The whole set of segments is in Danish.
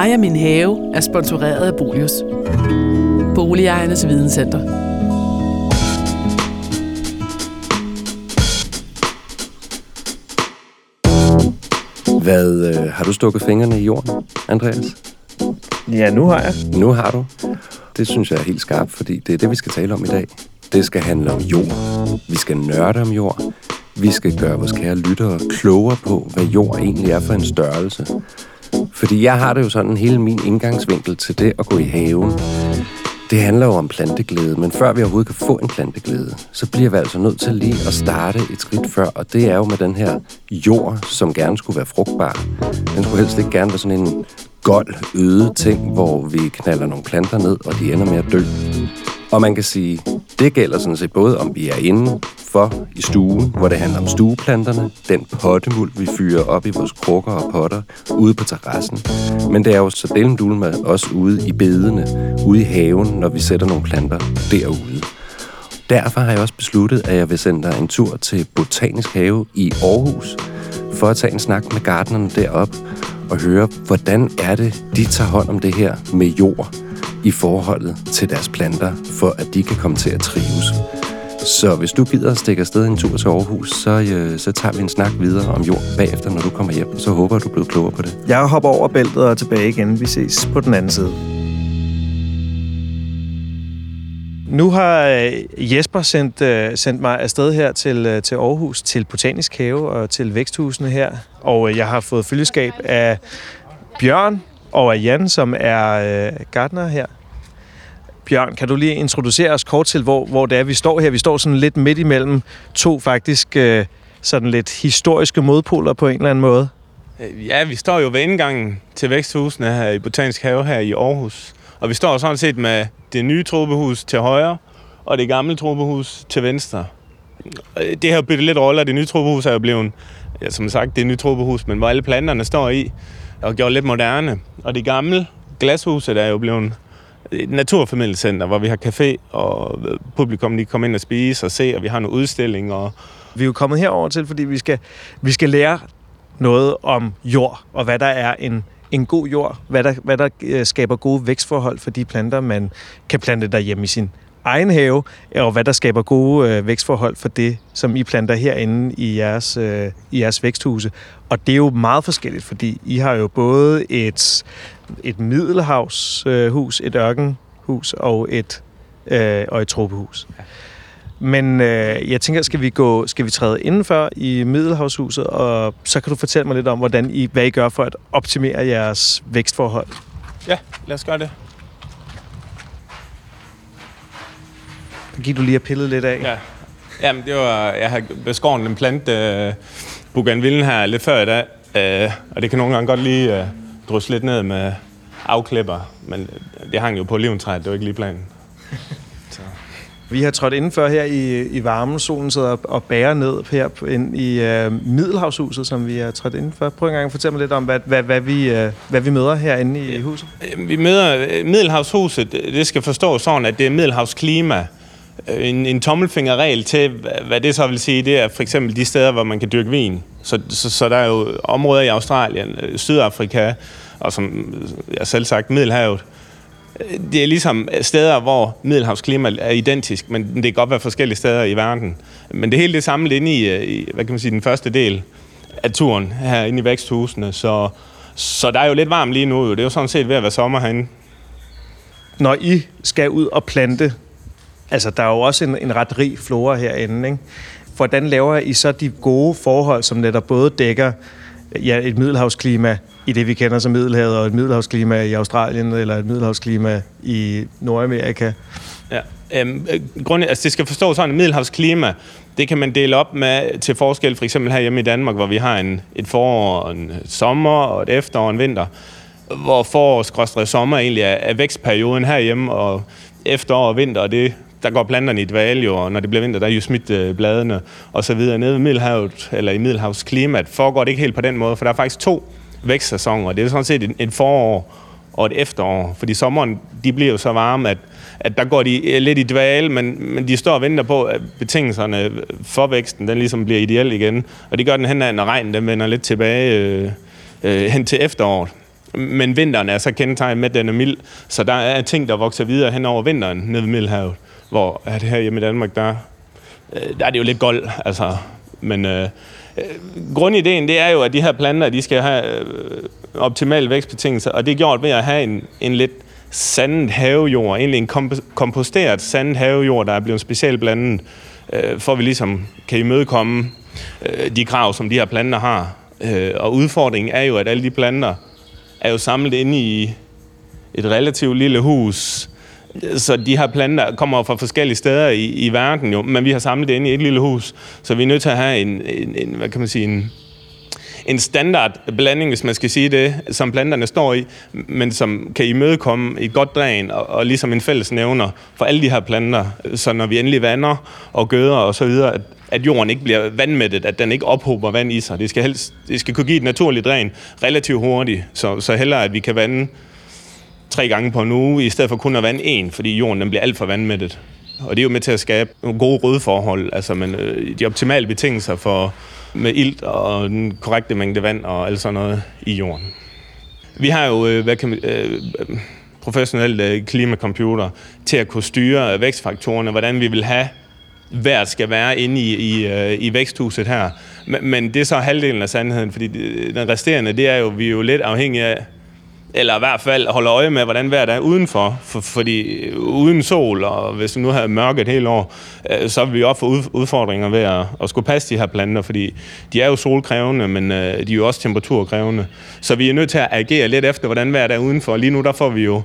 Mig og min have er sponsoreret af Bolius. Boligejernes Videnscenter. Hvad, øh, har du stukket fingrene i jorden, Andreas? Ja, nu har jeg. Nu har du. Det synes jeg er helt skarpt, fordi det er det, vi skal tale om i dag. Det skal handle om jord. Vi skal nørde om jord. Vi skal gøre vores kære lyttere klogere på, hvad jord egentlig er for en størrelse. Fordi jeg har det jo sådan, hele min indgangsvinkel til det at gå i haven, det handler jo om planteglæde, men før vi overhovedet kan få en planteglæde, så bliver vi altså nødt til lige at starte et skridt før, og det er jo med den her jord, som gerne skulle være frugtbar. Den skulle helst ikke gerne være sådan en gold, øde ting, hvor vi knaller nogle planter ned, og de ender med at dø. Og man kan sige, det gælder sådan set både om vi er inde for i stuen, hvor det handler om stueplanterne, den pottemuld, vi fyrer op i vores krukker og potter ude på terrassen. Men det er jo så delen med også ude i bedene, ude i haven, når vi sætter nogle planter derude. Derfor har jeg også besluttet, at jeg vil sende dig en tur til Botanisk Have i Aarhus, for at tage en snak med gardnerne derop og høre, hvordan er det, de tager hånd om det her med jord i forholdet til deres planter, for at de kan komme til at trives. Så hvis du gider at stikke afsted en tur til Aarhus, så, øh, så tager vi en snak videre om jord bagefter, når du kommer hjem. Så håber jeg, du er blevet klogere på det. Jeg hopper over bæltet og tilbage igen. Vi ses på den anden side. Nu har øh, Jesper sendt, uh, sendt mig afsted her til, uh, til Aarhus, til Botanisk Have og til væksthusene her. Og jeg har fået følgeskab af Bjørn og af Jan, som er øh, gartner her. Bjørn, kan du lige introducere os kort til, hvor, hvor det er, vi står her? Vi står sådan lidt midt imellem to faktisk øh, sådan lidt historiske modpoler på en eller anden måde. Øh, ja, vi står jo ved indgangen til væksthusene her i Botanisk Have her i Aarhus. Og vi står sådan set med det nye trobehus til højre, og det gamle trobehus til venstre. Øh, det her jo lidt roller. Det nye trobehus er jo blevet, ja, som sagt, det nye trobehus, men hvor alle planterne står i, og gjort lidt moderne. Og det gamle glashuset er jo blevet et naturformidlingscenter, hvor vi har café, og publikum de kommer ind og spise og se, og vi har nogle udstillinger. Og vi er jo kommet herover til, fordi vi skal, vi skal lære noget om jord, og hvad der er en en god jord, hvad der, hvad der øh, skaber gode vækstforhold for de planter, man kan plante derhjemme i sin egen have, og hvad der skaber gode øh, vækstforhold for det, som I planter herinde i jeres, øh, i jeres væksthuse. Og det er jo meget forskelligt, fordi I har jo både et, et middelhavshus, øh, et ørkenhus og et, øh, og et tropehus. Ja. Men øh, jeg tænker, skal vi gå, skal vi træde indenfor i Middelhavshuset, og så kan du fortælle mig lidt om, hvordan I, hvad I gør for at optimere jeres vækstforhold. Ja, lad os gøre det. Det gik du lige at pille lidt af. Ja. Jamen, det var, jeg har beskåret en plante, uh, bougainvillen her lidt før i dag, uh, og det kan nogle gange godt lige uh, drysse lidt ned med afklipper, men det hang jo på oliventræet, det var ikke lige planen. Vi har trådt indenfor her i, i varmen. Solen sidder og bærer ned her ind i uh, Middelhavshuset, som vi har trådt indenfor. Prøv en gang at fortælle mig lidt om, hvad, hvad, hvad, vi, uh, hvad vi møder herinde i huset. Vi møder Middelhavshuset. Det skal forstås sådan, at det er Middelhavsklima. Øh, en, en tommelfingerregel til, hvad det så vil sige, det er for eksempel de steder, hvor man kan dyrke vin. Så, så, så der er jo områder i Australien, øh, Sydafrika, og som øh, jeg selv sagt, Middelhavet, det er ligesom steder, hvor Middelhavsklima er identisk, men det kan godt være forskellige steder i verden. Men det hele det samlet inde i, i, hvad kan man sige, den første del af turen her inde i væksthusene. Så, så der er jo lidt varmt lige nu. Det er jo sådan set ved at være sommer herinde. Når I skal ud og plante, altså der er jo også en, en ret rig flora herinde, ikke? Hvordan laver I så de gode forhold, som netop både dækker ja, et middelhavsklima i det, vi kender som Middelhavet, og et middelhavsklima i Australien, eller et middelhavsklima i Nordamerika. Ja, øhm, øh, grund, altså det skal forstås sådan, at middelhavsklima, det kan man dele op med til forskel, for eksempel her hjemme i Danmark, hvor vi har en, et forår, en sommer, og et efterår og en vinter, hvor forårs sommer egentlig er, er vækstperioden herhjemme, og efterår og vinter, og det, der går planterne i dvale jo, og når det bliver vinter, der er jo smidt øh, bladene og så videre. Nede i Middelhavet, eller i Middelhavsklimaet, foregår det ikke helt på den måde, for der er faktisk to vækstsæsoner. Det er sådan set et forår og et efterår. Fordi sommeren, de bliver jo så varme, at, at der går de øh, lidt i dvale, men, men de står og venter på, at betingelserne for væksten, den ligesom bliver ideel igen. Og det gør den hen, når regnen den vender lidt tilbage øh, øh, hen til efteråret. Men vinteren er så kendetegnet med, at den er mild, så der er ting, der vokser videre hen over vinteren nede ved Middelhavet, hvor er det her hjemme i Danmark, der, øh, der er det jo lidt gold, altså, men øh, øh, grundideen, det er jo, at de her planter, de skal have øh, optimale vækstbetingelser, og det er gjort ved at have en, en lidt sandet havejord, egentlig en komp- komposteret sandet havejord, der er blevet specielt blandet, øh, for at vi ligesom kan imødekomme øh, de krav, som de her planter har. Øh, og udfordringen er jo, at alle de planter er jo samlet inde i et relativt lille hus, så de her planter kommer fra forskellige steder i, i verden jo, men vi har samlet det ind i et lille hus, så vi er nødt til at have en, en, en hvad kan man sige, en, en standard blanding, hvis man skal sige det, som planterne står i, men som kan imødekomme et godt dræn og, og ligesom en fælles nævner for alle de her planter. Så når vi endelig vander og gøder og så videre, at, at jorden ikke bliver vandmættet, at den ikke ophober vand i sig. Det skal, helst, det skal kunne give et naturligt dræn relativt hurtigt, så, så hellere at vi kan vande tre gange på en uge, i stedet for kun at vande en, fordi jorden den bliver alt for vandmættet. Og det er jo med til at skabe nogle gode rødforhold, altså men, øh, de optimale betingelser for med ilt og den korrekte mængde vand og alt sådan noget i jorden. Vi har jo øh, hvad kan man, øh, professionelle øh, klimakomputer til at kunne styre øh, vækstfaktorerne, hvordan vi vil have hvert skal være inde i, i, øh, i væksthuset her. Men, men det er så halvdelen af sandheden, fordi den resterende, det er jo, vi er jo lidt afhængige af, eller i hvert fald holde øje med, hvordan vejret er udenfor. For, fordi øh, uden sol, og hvis vi nu har mørket hele år, øh, så vil vi også få udfordringer ved at, at skulle passe de her planter, fordi de er jo solkrævende, men øh, de er jo også temperaturkrævende. Så vi er nødt til at agere lidt efter, hvordan vejret er udenfor. Lige nu, der får vi jo,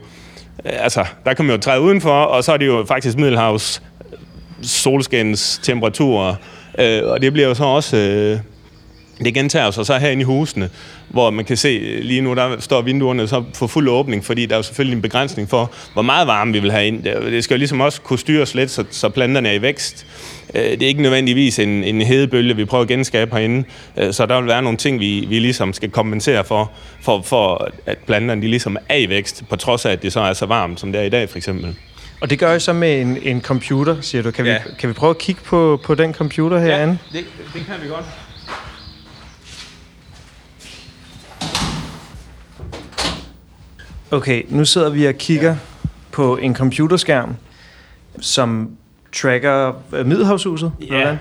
øh, altså, der kan man jo træde udenfor, og så er det jo faktisk Middelhavs øh, solskens temperaturer, øh, og det bliver jo så også det gentager sig så herinde i husene, hvor man kan se lige nu, der står vinduerne så for fuld åbning, fordi der er jo selvfølgelig en begrænsning for, hvor meget varme vi vil have ind. Det skal jo ligesom også kunne styres lidt, så, så planterne er i vækst. Øh, det er ikke nødvendigvis en, en hedebølge, vi prøver at genskabe herinde, øh, så der vil være nogle ting, vi, vi ligesom skal kompensere for, for, for at planterne de ligesom er i vækst, på trods af, at det så er så varmt, som det er i dag for eksempel. Og det gør jeg så med en, en computer, siger du. Kan, ja. vi, kan vi prøve at kigge på, på den computer herinde? Ja, det, det kan vi godt. Okay, nu sidder vi og kigger ja. på en computerskærm, som tracker øh, Middelhavshuset. Ja. Hvordan?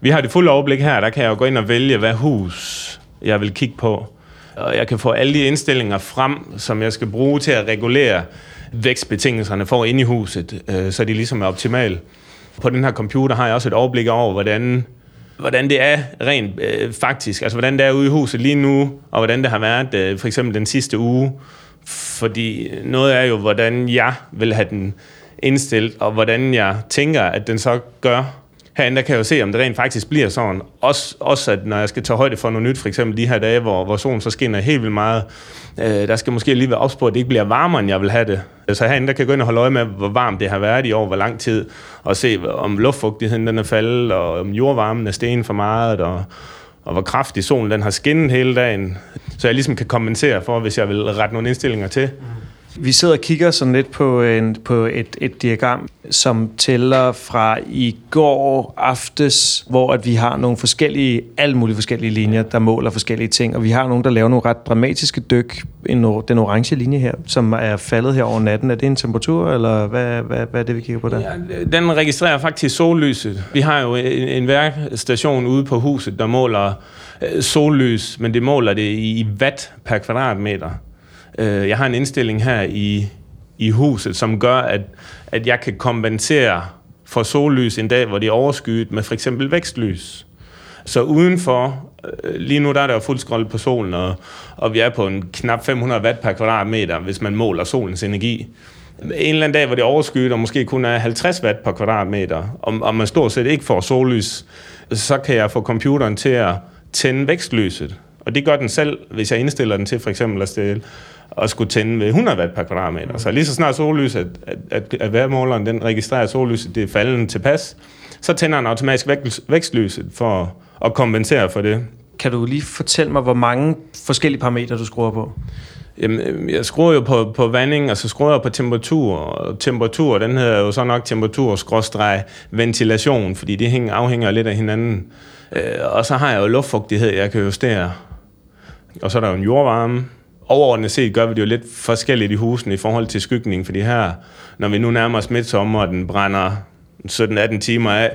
Vi har det fulde overblik her. Der kan jeg jo gå ind og vælge, hvad hus jeg vil kigge på. Og jeg kan få alle de indstillinger frem, som jeg skal bruge til at regulere vækstbetingelserne for ind i huset, øh, så de ligesom er optimale. På den her computer har jeg også et overblik over, hvordan, hvordan det er rent øh, faktisk, altså hvordan det er ude i huset lige nu, og hvordan det har været øh, for eksempel den sidste uge. Fordi noget er jo, hvordan jeg vil have den indstillet, og hvordan jeg tænker, at den så gør. Herinde der kan jeg jo se, om det rent faktisk bliver sådan. Også, også at når jeg skal tage højde for noget nyt, for eksempel de her dage, hvor, hvor solen så skinner helt vildt meget, øh, der skal måske lige være ops på, at det ikke bliver varmere, end jeg vil have det. Så herinde der kan jeg gå ind og holde øje med, hvor varmt det har været i år, hvor lang tid, og se, om luftfugtigheden den er faldet, og om jordvarmen er sten for meget, og og hvor kraftig solen den har skinnet hele dagen, så jeg ligesom kan kompensere for, hvis jeg vil rette nogle indstillinger til. Vi sidder og kigger sådan lidt på, en, på et, et diagram, som tæller fra i går aftes, hvor at vi har nogle forskellige, alle mulige forskellige linjer, der måler forskellige ting, og vi har nogle, der laver nogle ret dramatiske dyk. En, den orange linje her, som er faldet her over natten. Er det en temperatur, eller hvad, hvad, hvad er det, vi kigger på der? Ja, den registrerer faktisk sollyset. Vi har jo en, en værkstation ude på huset, der måler øh, sollys, men det måler det i watt per kvadratmeter. Øh, jeg har en indstilling her i, i huset, som gør, at, at jeg kan kompensere for sollys en dag, hvor det er overskyet med for eksempel vækstlys. Så udenfor, øh, lige nu der er der jo fuld på solen, og, og vi er på en knap 500 watt per kvadratmeter, hvis man måler solens energi. En eller anden dag, hvor det er overskyet, og måske kun er 50 watt per kvadratmeter, og, og man stort set ikke får sollys, så kan jeg få computeren til at tænde vækstlyset. Og det gør den selv, hvis jeg indstiller den til for eksempel at stille at skulle tænde ved 100 watt per kvadratmeter. Mm. Så lige så snart sollyset, at, at, at vejrmåleren den registrerer sollyset, det er faldende tilpas, så tænder den automatisk vækstlyset for at kompensere for det. Kan du lige fortælle mig, hvor mange forskellige parametre du skruer på? Jamen, øh, jeg skruer jo på, på vanding, og så skruer jeg på temperatur. Og temperatur, den hedder jo så nok temperatur ventilation, fordi det hænger, afhænger lidt af hinanden. Øh, og så har jeg jo luftfugtighed, jeg kan justere. Og så er der jo en jordvarme, overordnet set gør vi det jo lidt forskelligt i husene i forhold til skygning, fordi her, når vi nu nærmer os midtsommer, og den brænder 17-18 timer af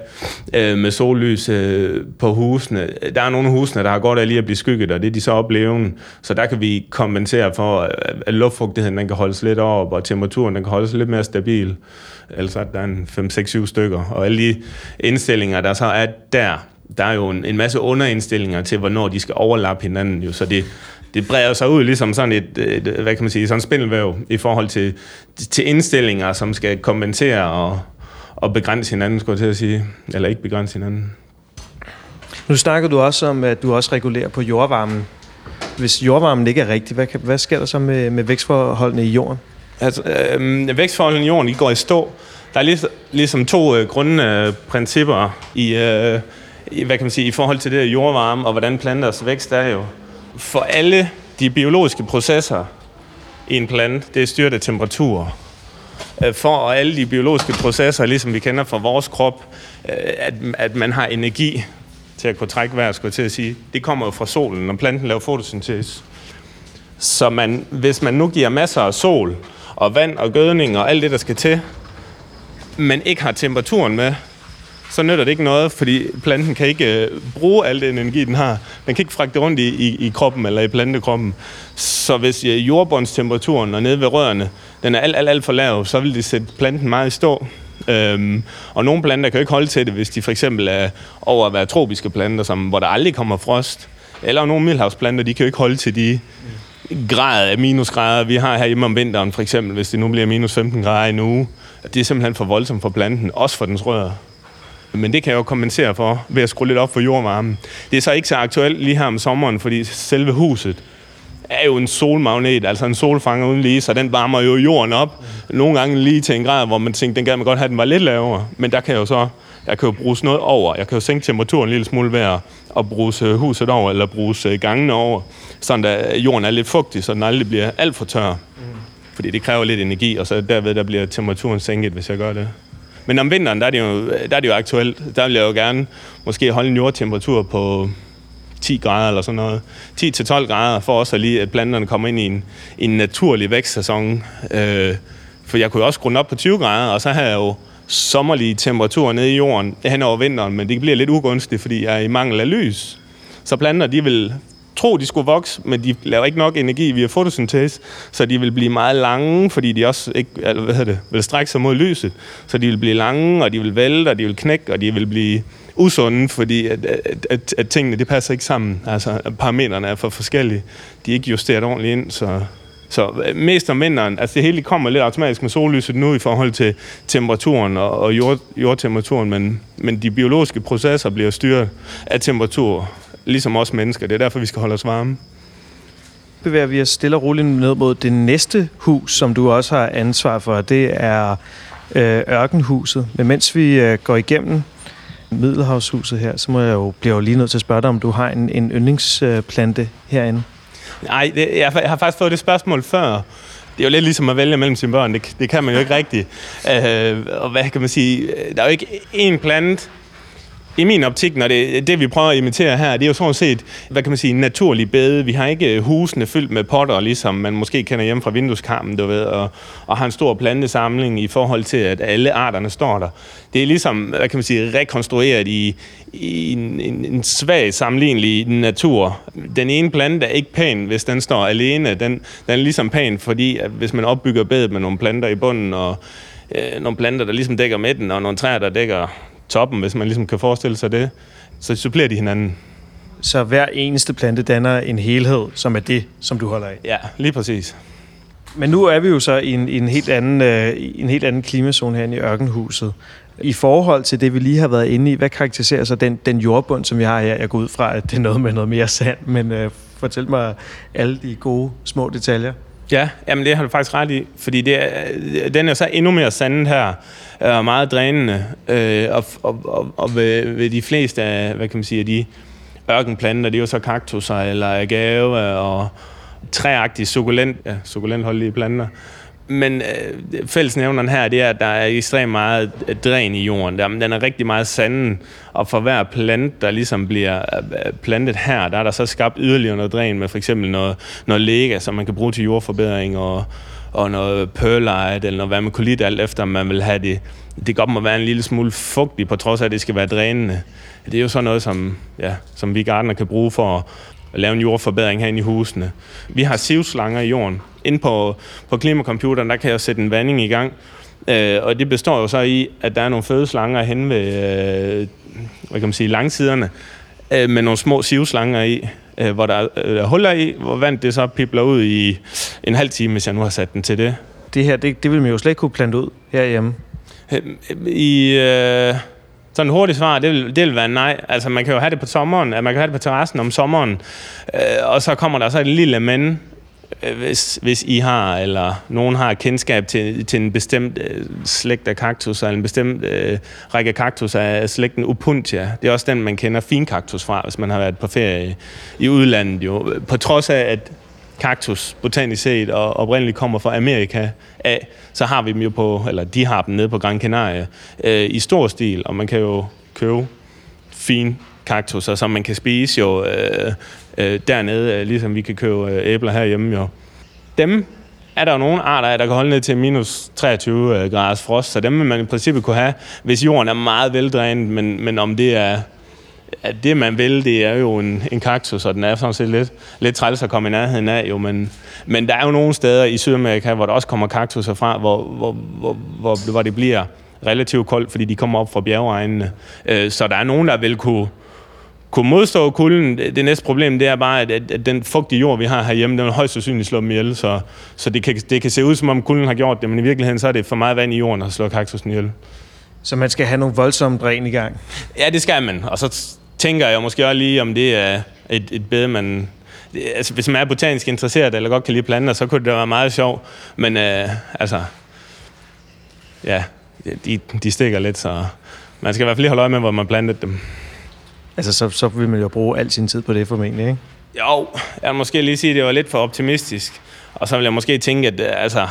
øh, med sollys øh, på husene. Øh, der er nogle af husene, der har godt af lige at blive skygget, og det er de så opleven. Så der kan vi kompensere for, at luftfugtigheden den kan holdes lidt op, og temperaturen den kan holdes lidt mere stabil. Altså der er en 5-6-7 stykker. Og alle de indstillinger, der så er der, der er jo en, en masse underindstillinger til, hvornår de skal overlappe hinanden. Jo. Så det, det breder sig ud ligesom sådan et, et, hvad kan man sige, sådan spindelvæv i forhold til, til indstillinger, som skal kompensere og, og begrænse hinanden, skulle jeg til at sige. Eller ikke begrænse hinanden. Nu snakker du også om, at du også regulerer på jordvarmen. Hvis jordvarmen ikke er rigtig, hvad, hvad sker der så med, med vækstforholdene i jorden? Altså, øh, vækstforholdene i jorden de går i stå. Der er ligesom, ligesom to øh, grundprincipper i, øh, i, hvad kan man sige, i forhold til det jordvarme og hvordan planters vækst er jo. For alle de biologiske processer i en plante, det er styret af temperatur. Øh, for alle de biologiske processer, ligesom vi kender fra vores krop, øh, at, at man har energi til at kunne trække vejret, skulle jeg til at sige, det kommer jo fra solen, når planten laver fotosyntese. Så man, hvis man nu giver masser af sol og vand og gødning og alt det, der skal til, men ikke har temperaturen med, så nytter det ikke noget, fordi planten kan ikke øh, bruge al den energi, den har. Den kan ikke fragte rundt i, i, i kroppen eller i plantekroppen. Så hvis øh, jordbundstemperaturen og nede ved rørene, den er alt, alt, alt for lav, så vil det sætte planten meget i stå. Øhm, og nogle planter kan jo ikke holde til det, hvis de for eksempel er over at være tropiske planter, som, hvor der aldrig kommer frost. Eller nogle middelhavsplanter, de kan jo ikke holde til de grad af minusgrader, vi har her hjemme om vinteren, for eksempel, hvis det nu bliver minus 15 grader i en uge. Det er simpelthen for voldsomt for planten, også for dens rødder. Men det kan jeg jo kompensere for ved at skrue lidt op for jordvarmen. Det er så ikke så aktuelt lige her om sommeren, fordi selve huset er jo en solmagnet, altså en solfanger uden lige, så den varmer jo jorden op. Nogle gange lige til en grad, hvor man tænker, den gad man godt have, den var lidt lavere. Men der kan jeg jo så, jeg kan jo bruge noget over. Jeg kan jo sænke temperaturen en lille smule ved at bruge huset over, eller bruge gangene over, sådan at jorden er lidt fugtig, så den aldrig bliver alt for tør. Mm. Fordi det kræver lidt energi, og så derved der bliver temperaturen sænket, hvis jeg gør det. Men om vinteren, der er, det jo, der er det jo aktuelt. Der vil jeg jo gerne måske holde en jordtemperatur på 10 grader eller sådan noget. 10-12 grader, for også at lige, at planterne kommer ind i en, i en naturlig vækstsæson. Øh, for jeg kunne jo også grunde op på 20 grader, og så har jeg jo sommerlige temperaturer nede i jorden hen over vinteren, men det bliver lidt ugunstigt, fordi jeg er i mangel af lys. Så planter, de vil tro, de skulle vokse, men de laver ikke nok energi via fotosyntese, så de vil blive meget lange, fordi de også ikke, eller hvad det, vil strække sig mod lyset. Så de vil blive lange, og de vil vælte, og de vil knække, og de vil blive usunde, fordi at, at, at, at tingene det passer ikke sammen. Altså, parametrene er for forskellige. De er ikke justeret ordentligt ind, så, så mest om vinteren, altså det hele kommer lidt automatisk med sollyset nu i forhold til temperaturen og, og jord, jordtemperaturen, men, men de biologiske processer bliver styret af temperatur ligesom os mennesker. Det er derfor, vi skal holde os varme. Bevæger vi os stille og roligt ned mod det næste hus, som du også har ansvar for. Det er øh, ørkenhuset. Men mens vi øh, går igennem Middelhavshuset her, så må jeg jo, bliver jeg jo lige nødt til at spørge dig, om du har en, en yndlingsplante herinde. Nej, det, jeg, jeg har faktisk fået det spørgsmål før. Det er jo lidt ligesom at vælge mellem sine børn. Det, det kan man jo ikke rigtigt. Øh, og hvad kan man sige? Der er jo ikke én plante, i min optik, når det, det vi prøver at imitere her, det er jo sådan set, hvad kan man sige, naturlig bede. Vi har ikke øh, husene fyldt med potter, ligesom man måske kender hjemme fra vindueskarmen, du ved, og, og har en stor plantesamling i forhold til, at alle arterne står der. Det er ligesom, hvad kan man sige, rekonstrueret i, i en, en, en svag sammenlignelig natur. Den ene plante er ikke pæn, hvis den står alene. Den, den er ligesom pæn, fordi at hvis man opbygger bedet med nogle planter i bunden, og øh, nogle planter, der ligesom dækker midten, og nogle træer, der dækker toppen, hvis man ligesom kan forestille sig det. Så supplerer de hinanden. Så hver eneste plante danner en helhed, som er det, som du holder af? Ja, lige præcis. Men nu er vi jo så i en, i en, helt, anden, øh, en helt anden klimazone herinde i ørkenhuset. I forhold til det, vi lige har været inde i, hvad karakteriserer så den, den jordbund, som vi har her? Jeg går ud fra, at det er noget med noget mere sand, men øh, fortæl mig alle de gode små detaljer. Ja, jamen det har du faktisk ret i, fordi det er, den er så endnu mere sandet her, øh, og meget drænende, øh, og, og, og, og ved, ved de fleste af, hvad kan man sige, de ørkenplanter, det er jo så kaktusser eller agave og træagtige sukulent, ja, sukulentholdige planter, men øh, fællesnævneren her, det er, at der er ekstremt meget dræn i jorden. Der, den er rigtig meget sanden, og for hver plante, der ligesom bliver øh, plantet her, der er der så skabt yderligere noget dræn med for eksempel noget, noget lega, som man kan bruge til jordforbedring, og, og noget perlite, eller noget vermiculit, alt efter man vil have det. Det godt må være en lille smule fugtigt, på trods af, at det skal være drænende. Det er jo sådan noget, som, ja, som vi gardener kan bruge for at lave en jordforbedring herinde i husene. Vi har sivslanger i jorden, Inde på, på klimacomputeren, der kan jeg sætte en vanding i gang, øh, og det består jo så i, at der er nogle fødeslanger hen ved, øh, hvad kan man sige, langsiderne, øh, med nogle små sivslanger i, øh, hvor der er øh, huller i, hvor vand det så pipler ud i en halv time, hvis jeg nu har sat den til det. Det her, det, det vil man jo slet ikke kunne plante ud herhjemme. Øh, I... Øh, sådan en hurtigt svar, det vil, det vil være nej. Altså, man kan jo have det på sommeren, at man kan have det på terrassen om sommeren, øh, og så kommer der så et lille men, Øh, Øh, hvis, hvis I har, eller nogen har kendskab til, til en bestemt øh, slægt af kaktus, eller en bestemt øh, række kaktus af slægten Opuntia. Det er også den, man kender finkaktus fra, hvis man har været på ferie i udlandet. Jo. På trods af, at kaktus botanisk set og oprindeligt kommer fra Amerika af, så har vi dem jo på, eller de har dem nede på Gran Canaria øh, i stor stil, og man kan jo købe fin kaktusser, som man kan spise jo øh, øh, dernede, øh, ligesom vi kan købe øh, æbler herhjemme jo. Dem er der jo nogle arter, der kan holde ned til minus 23 øh, graders frost, så dem vil man i princippet kunne have, hvis jorden er meget veldrænet, men, men om det er at det, man vil, det er jo en, en kaktus, og den er sådan set lidt, lidt træls at komme i nærheden af, jo, men, men der er jo nogle steder i Sydamerika, hvor der også kommer kaktuser fra, hvor, hvor, hvor, hvor, hvor det bliver relativt koldt, fordi de kommer op fra bjergeegnene. Øh, så der er nogen, der vil kunne kunne modstå kulden. Det næste problem, det er bare, at, at, at den fugtige jord, vi har herhjemme, den vil højst sandsynligt slå dem ihjel, så, så det, kan, det kan se ud, som om kulden har gjort det, men i virkeligheden, så er det for meget vand i jorden, at slå kaktusen ihjel. Så man skal have nogle voldsomme dræn i gang? Ja, det skal man. Og så tænker jeg måske også lige, om det er et, et bed, man... Altså, hvis man er botanisk interesseret, eller godt kan lide planter, så kunne det være meget sjovt. Men øh, altså... Ja, de, de stikker lidt, så man skal i hvert fald lige holde øje med, hvor man plantede dem. Altså, så, så vil man jo bruge al sin tid på det formentlig, ikke? Jo, jeg vil måske lige sige, at det var lidt for optimistisk. Og så vil jeg måske tænke, at øh, altså,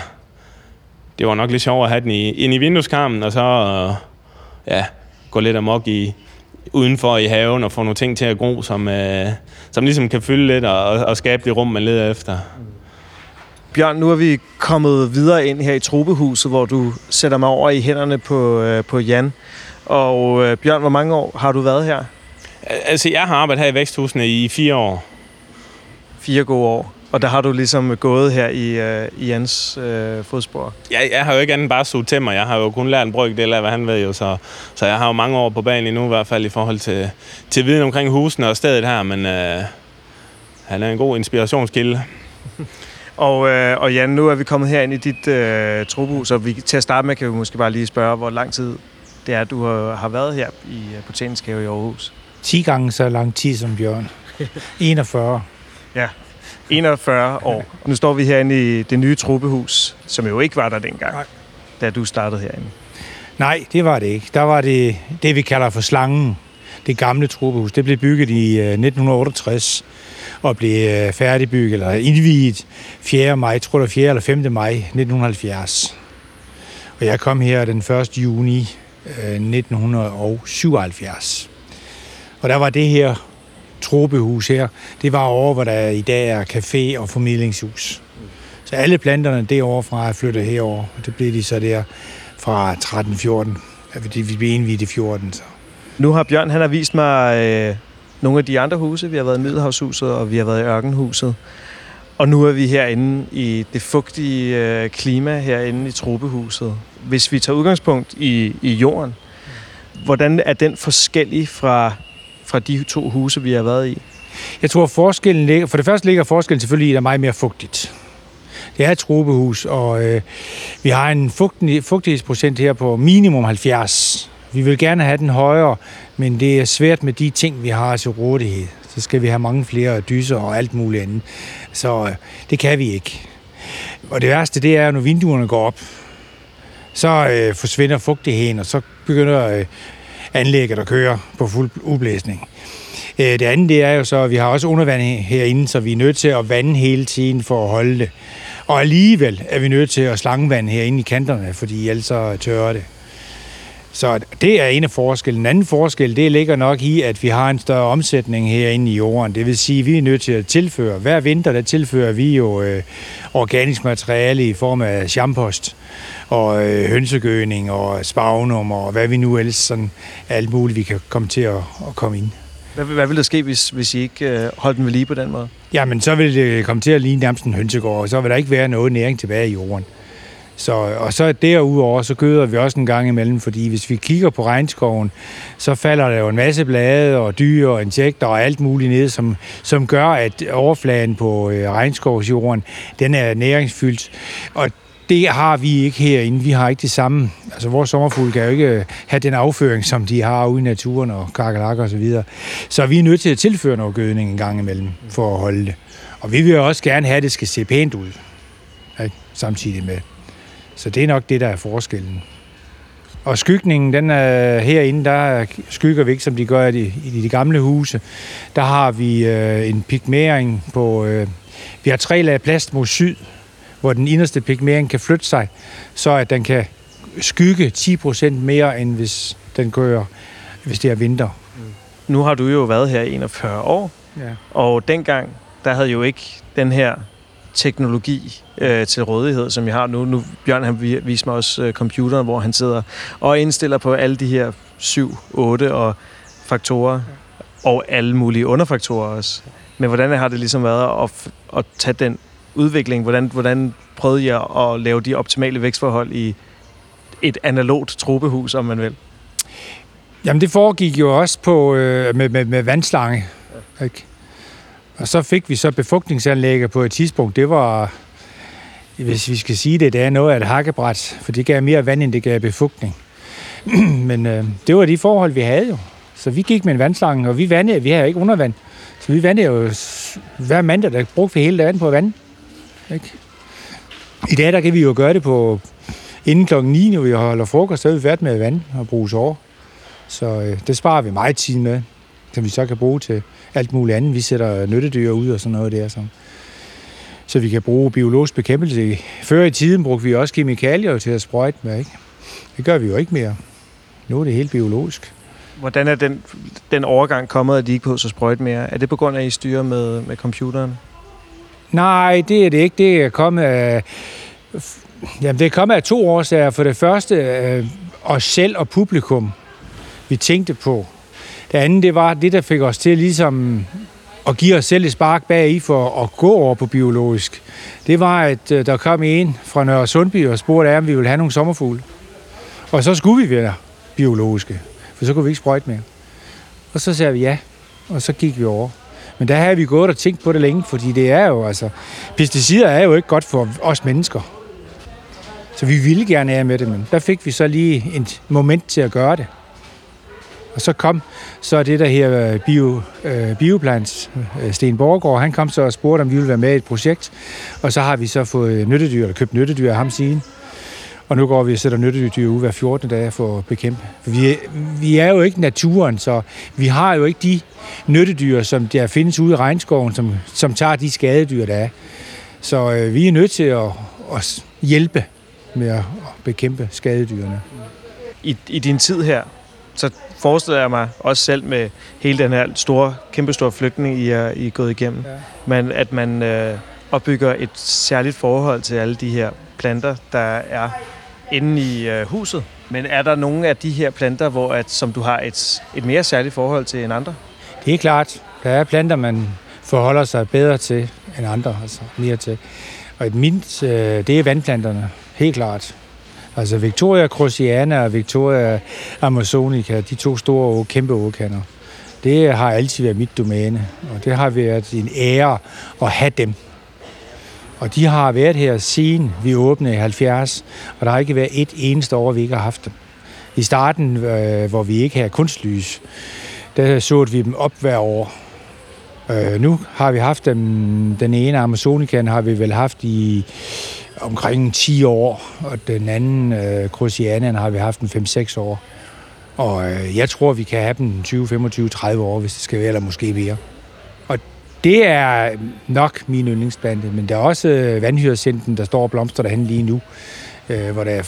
det var nok lidt sjovere at have den i, ind i vindueskarmen, og så øh, ja, gå lidt amok i, udenfor i haven og få nogle ting til at gro, som, øh, som ligesom kan fylde lidt og, og skabe det rum, man leder efter. Bjørn, nu er vi kommet videre ind her i tropehuset, hvor du sætter mig over i hænderne på, øh, på Jan. Og øh, Bjørn, hvor mange år har du været her? Altså, jeg har arbejdet her i væksthusene i fire år. Fire gode år. Og der har du ligesom gået her i, uh, i Jans uh, fodspor? Jeg, jeg har jo ikke andet bare suget til mig. Jeg har jo kun lært en brøkdel af, hvad han ved jo. Så, så jeg har jo mange år på banen endnu, i hvert fald i forhold til, til viden omkring husene og stedet her. Men uh, han er en god inspirationskilde. og, uh, og Jan, nu er vi kommet her ind i dit uh, trobhus, og vi, til at starte med kan vi måske bare lige spørge, hvor lang tid det er, du har, har været her i Botanisk Have i Aarhus. 10 gange så lang tid som Bjørn. 41. ja, 41 år. Og nu står vi herinde i det nye truppehus, som jo ikke var der dengang, Nej. da du startede herinde. Nej, det var det ikke. Der var det, det vi kalder for slangen. Det gamle truppehus. Det blev bygget i 1968 øh, og blev øh, færdigbygget, eller indviet 4. maj, tror det 4. eller 5. maj 1970. Og jeg kom her den 1. juni 1977. Og der var det her tropehus her, det var over, hvor der i dag er café og formidlingshus. Så alle planterne derovre fra er flyttet herover. Det blev de så der fra 13-14. Vi blev indvidet i 14. Så. Nu har Bjørn han har vist mig øh, nogle af de andre huse. Vi har været i Middelhavshuset, og vi har været i Ørkenhuset. Og nu er vi herinde i det fugtige øh, klima herinde i tropehuset. Hvis vi tager udgangspunkt i, i jorden, hvordan er den forskellig fra fra de to huse, vi har været i? Jeg tror, forskellen ligger... For det første ligger forskellen selvfølgelig i, at det er meget mere fugtigt. Det er et trobehus, og øh, vi har en fugtighedsprocent her på minimum 70. Vi vil gerne have den højere, men det er svært med de ting, vi har til rådighed. Så skal vi have mange flere dyser og alt muligt andet. Så øh, det kan vi ikke. Og det værste, det er, når vinduerne går op, så øh, forsvinder fugtigheden, og så begynder øh, anlægget, der kører på fuld ublæsning. Øh, det andet det er jo så, at vi har også undervanding herinde, så vi er nødt til at vande hele tiden for at holde det. Og alligevel er vi nødt til at slangevand herinde i kanterne, fordi ellers så tørrer det. Så det er en af forskellen. En anden forskel, det ligger nok i, at vi har en større omsætning herinde i jorden. Det vil sige, at vi er nødt til at tilføre. Hver vinter, der tilfører vi jo øh, organisk materiale i form af champost og øh, hønsegøning og spagnum og hvad vi nu ellers sådan alt muligt, vi kan komme til at, at komme ind. Hvad, hvad vil der ske, hvis, hvis I ikke øh, holdt den ved lige på den måde? Jamen, så vil det komme til at ligne nærmest en hønsegård, og så vil der ikke være noget næring tilbage i jorden. Så, og så derudover, så gøder vi også en gang imellem, fordi hvis vi kigger på regnskoven, så falder der jo en masse blade og dyr og insekter og alt muligt ned, som, som gør, at overfladen på øh, regnskovsjorden, den er næringsfyldt. Og det har vi ikke herinde. Vi har ikke det samme. Altså, vores sommerfugle kan jo ikke øh, have den afføring, som de har ude i naturen og kakalakker og så videre. Så vi er nødt til at tilføre noget gødning en gang imellem for at holde det. Og vi vil også gerne have, at det skal se pænt ud. Ikke? Samtidig med. Så det er nok det, der er forskellen. Og skygningen, den er herinde, der skygger vi ikke, som de gør i de, i de gamle huse. Der har vi øh, en pigmering på... Øh, vi har tre lag plast mod syd, hvor den inderste pigmering kan flytte sig, så at den kan skygge 10% mere, end hvis den gør, hvis det er vinter. Nu har du jo været her i 41 år, Ja. og dengang, der havde jo ikke den her teknologi øh, til rådighed, som jeg har nu. Nu Bjørn han viser viste mig også øh, computeren, hvor han sidder og indstiller på alle de her 7, 8 og faktorer, og alle mulige underfaktorer også. Men hvordan har det ligesom været at, at tage den udvikling? Hvordan, hvordan prøvede jeg at lave de optimale vækstforhold i et analogt tropehus, om man vil? Jamen, det foregik jo også på, øh, med, med, med vandslange. Ikke? Og så fik vi så befugtningsanlægget på et tidspunkt. Det var, hvis vi skal sige det, det er noget af et hakkebræt, for det gav mere vand, end det gav befugtning. Men øh, det var de forhold, vi havde jo. Så vi gik med en vandslange, og vi vandede, vi havde ikke undervand. Så vi vandede jo hver mandag, der brugte vi hele dagen på vand. Ikke? I dag, der kan vi jo gøre det på inden klokken 9, når vi holder frokost, så er vi været med vand og bruge over. Så øh, det sparer vi meget tid med, som vi så kan bruge til alt muligt andet. Vi sætter nyttedyr ud og sådan noget der, som, så vi kan bruge biologisk bekæmpelse. Før i tiden brugte vi også kemikalier til at sprøjte med, ikke? Det gør vi jo ikke mere. Nu er det helt biologisk. Hvordan er den, den overgang kommet, at de ikke på så sprøjt mere? Er det på grund af, at I styrer med, med computeren? Nej, det er det ikke. Det er kommet af, jamen, det er kommet af to årsager. For det første, øh, os selv og publikum, vi tænkte på. Det andet, det var det, der fik os til ligesom at give os selv et spark bag i for at gå over på biologisk. Det var, at øh, der kom en fra Nørre Sundby og spurgte, om vi ville have nogle sommerfugle. Og så skulle vi være biologiske, for så kunne vi ikke sprøjte mere. Og så sagde vi ja, og så gik vi over. Men der havde vi gået og tænkt på det længe, fordi det er jo altså... Pesticider er jo ikke godt for os mennesker. Så vi ville gerne af med det, men der fik vi så lige et moment til at gøre det. Og så kom så det der her øh, bio, øh, Bioplans, øh, Sten Borgård, han kom så og spurgte, om vi ville være med i et projekt. Og så har vi så fået øh, nyttedyr, eller købt nyttedyr af ham siden. Og nu går vi og sætter nyttedyr ud hver 14. dag for at bekæmpe. For vi, vi er jo ikke naturen, så vi har jo ikke de nyttedyr, som der findes ude i regnskoven, som, som tager de skadedyr, der er. Så øh, vi er nødt til at, at hjælpe med at bekæmpe skadedyrene. I, I din tid her, så forestiller jeg mig også selv med hele den her store, kæmpestore flygtning, I er, I er gået igennem, Ja. men at man øh, opbygger et særligt forhold til alle de her planter, der er inde i øh, huset. Men er der nogle af de her planter, hvor at, som du har et, et mere særligt forhold til end andre? Det er klart, der er planter, man forholder sig bedre til end andre, altså mere til. Og et mint, øh, det er vandplanterne, helt klart. Altså Victoria cruciana og Victoria amazonica, de to store og kæmpe åkander, det har altid været mit domæne, og det har været en ære at have dem. Og de har været her siden vi åbnede i 70, og der har ikke været et eneste år, vi ikke har haft dem. I starten, øh, hvor vi ikke havde kunstlys, der så vi dem op hver år. Øh, nu har vi haft dem, den ene Amazonican har vi vel haft i omkring 10 år, og den anden øh, Crucianaen har vi haft en 5-6 år. Og øh, jeg tror, vi kan have dem 20, 25, 30 år, hvis det skal være, eller måske mere. Og Det er nok min yndlingsplante, men der er også øh, vandhyresinten, der står og blomster derhen lige nu, øh, hvor der er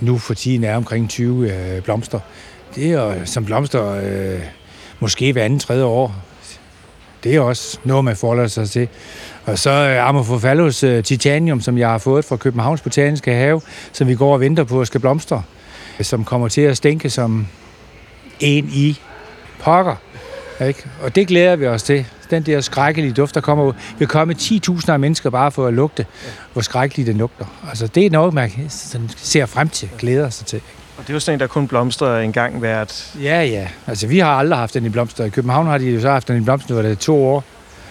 nu for tiden er omkring 20 øh, blomster. Det er øh, som blomster øh, måske hver anden tredje år. Det er også noget, man forholder sig til. Og så øh, Amorphophallus øh, titanium, som jeg har fået fra Københavns Botaniske Have, som vi går og venter på skal blomstre, som kommer til at stænke som en i pokker. Ikke? Og det glæder vi os til. Den der skrækkelige duft, der kommer ud. Vi komme 10.000 af mennesker bare for at lugte, hvor skrækkeligt den lugter. Altså, det er noget, man sådan ser frem til, glæder sig til. Og det er jo sådan en, der kun blomstrer en gang hvert... Ja, ja. Altså, vi har aldrig haft den i blomster. I København har de jo så haft den i blomster, hvor det er to år.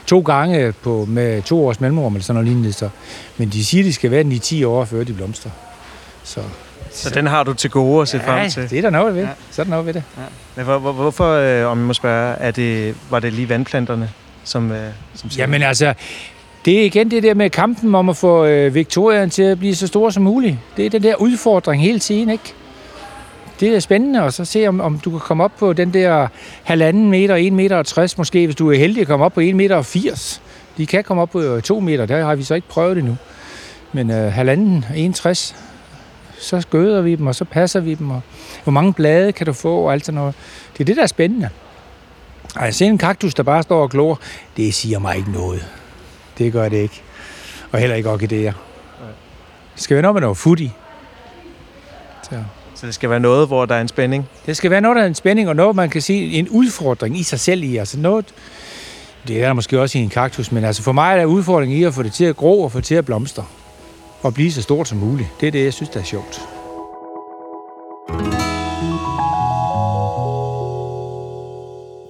To gange på, med to års mellemrum, eller sådan noget lignende. Så. Men de siger, de skal være den i 10 år, før de blomster. Så, Så den har du til gode at se frem ja, til. det er der noget ved. Ja. Ja. Så er der noget ved det. Men hvor, hvor, hvorfor, øh, om jeg må spørge, er det, var det lige vandplanterne, som, øh, som siger- Jamen altså, det er igen det der med kampen om at få øh, Victoriaen til at blive så stor som muligt. Det er den der udfordring hele tiden, ikke? Det er spændende at så se, om, om du kan komme op på den der halvanden meter, 1 meter og 60 måske, hvis du er heldig at komme op på 1 meter og 80. De kan komme op på øh, 2 meter, der har vi så ikke prøvet endnu. Men øh, halvanden, 1,60, så skøder vi dem, og så passer vi dem, og hvor mange blade kan du få, og alt sådan noget. Det er det, der er spændende. Ej, jeg ser en kaktus, der bare står og glor, det siger mig ikke noget. Det gør det ikke. Og heller ikke orkideer. Det skal være noget med noget food i. Så. Så det skal være noget, hvor der er en spænding. Det skal være noget, der er en spænding, og noget, man kan sige, en udfordring i sig selv i. Altså noget, det er der måske også i en kaktus, men altså for mig er der udfordring i at få det til at gro og få det til at blomstre. Og blive så stort som muligt. Det er det, jeg synes, der er sjovt.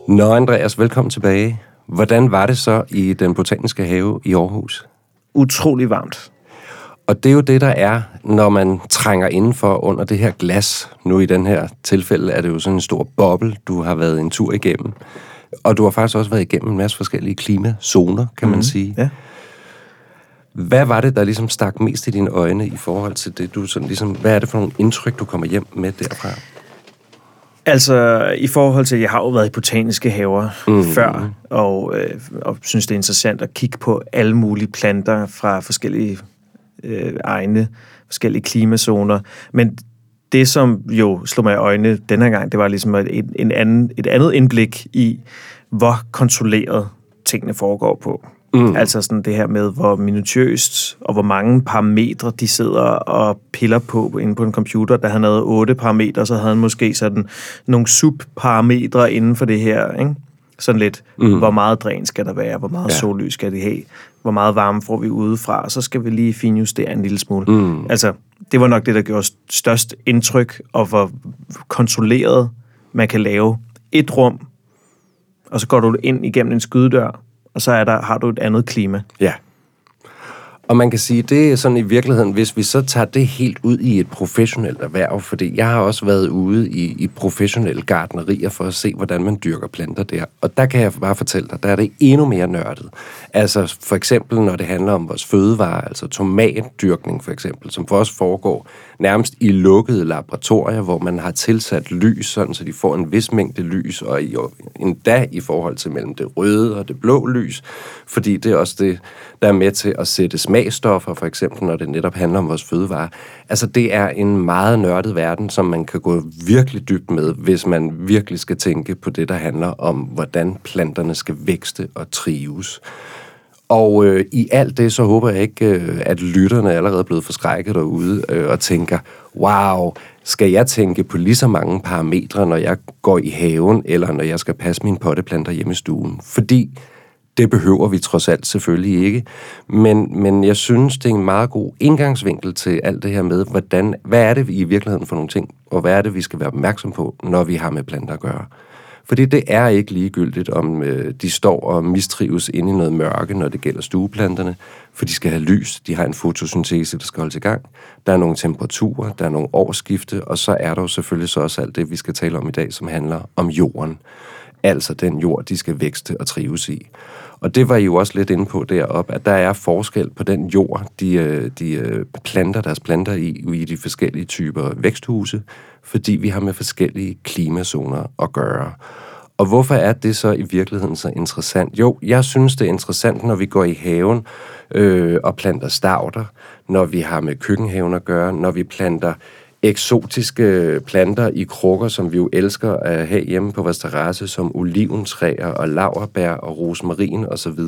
Nå, Andreas, velkommen tilbage. Hvordan var det så i den botaniske have i Aarhus? Utrolig varmt. Og det er jo det, der er, når man trænger indenfor under det her glas. Nu i den her tilfælde er det jo sådan en stor boble, du har været en tur igennem. Og du har faktisk også været igennem en masse forskellige klimazoner, kan man sige. ja. Hvad var det, der ligesom stak mest i dine øjne i forhold til det, du sådan ligesom... Hvad er det for nogle indtryk, du kommer hjem med derfra? Altså, i forhold til, jeg har jo været i botaniske haver mm. før, og, øh, og synes, det er interessant at kigge på alle mulige planter fra forskellige øh, egne, forskellige klimazoner. Men det, som jo slog mig i øjnene denne gang, det var ligesom et, en anden, et andet indblik i, hvor kontrolleret tingene foregår på. Mm. Altså sådan det her med, hvor minutiøst og hvor mange parametre de sidder og piller på inde på en computer. Da han havde otte parametre, så havde han måske sådan nogle subparametre inden for det her. Ikke? Sådan lidt, mm. hvor meget dræn skal der være, hvor meget ja. sollys skal det have, hvor meget varme får vi udefra, og så skal vi lige finjustere en lille smule. Mm. Altså, det var nok det, der gjorde størst indtryk, og hvor kontrolleret man kan lave et rum, og så går du ind igennem en skydedør, og så er der, har du et andet klima. Ja. Og man kan sige, det er sådan i virkeligheden, hvis vi så tager det helt ud i et professionelt erhverv, fordi jeg har også været ude i, i professionelle gardnerier for at se, hvordan man dyrker planter der. Og der kan jeg bare fortælle dig, der er det endnu mere nørdet. Altså for eksempel, når det handler om vores fødevarer, altså tomatdyrkning for eksempel, som for os foregår nærmest i lukkede laboratorier, hvor man har tilsat lys, sådan så de får en vis mængde lys, og i, endda i forhold til mellem det røde og det blå lys, fordi det er også det, der er med til at sætte smagstoffer, for eksempel når det netop handler om vores fødevarer. Altså det er en meget nørdet verden, som man kan gå virkelig dybt med, hvis man virkelig skal tænke på det, der handler om, hvordan planterne skal vækste og trives. Og øh, i alt det, så håber jeg ikke, øh, at lytterne er allerede blevet forskrækket derude øh, og tænker, wow, skal jeg tænke på lige så mange parametre, når jeg går i haven, eller når jeg skal passe mine potteplanter hjemme i stuen? Fordi det behøver vi trods alt selvfølgelig ikke. Men, men jeg synes, det er en meget god indgangsvinkel til alt det her med, hvordan, hvad er det i virkeligheden for nogle ting, og hvad er det, vi skal være opmærksom på, når vi har med planter at gøre. Fordi det er ikke ligegyldigt, om øh, de står og mistrives inde i noget mørke, når det gælder stueplanterne, for de skal have lys, de har en fotosyntese, der skal holdes i gang. Der er nogle temperaturer, der er nogle årsskifte, og så er der jo selvfølgelig så også alt det, vi skal tale om i dag, som handler om jorden. Altså den jord, de skal vækste og trives i. Og det var I jo også lidt inde på deroppe, at der er forskel på den jord, de, øh, de øh, planter deres planter i, i de forskellige typer væksthuse, fordi vi har med forskellige klimazoner at gøre. Og hvorfor er det så i virkeligheden så interessant? Jo, jeg synes, det er interessant, når vi går i haven øh, og planter stavter, når vi har med køkkenhaven at gøre, når vi planter eksotiske planter i krukker, som vi jo elsker at have hjemme på vores terrasse, som oliventræer og laverbær og rosmarin osv.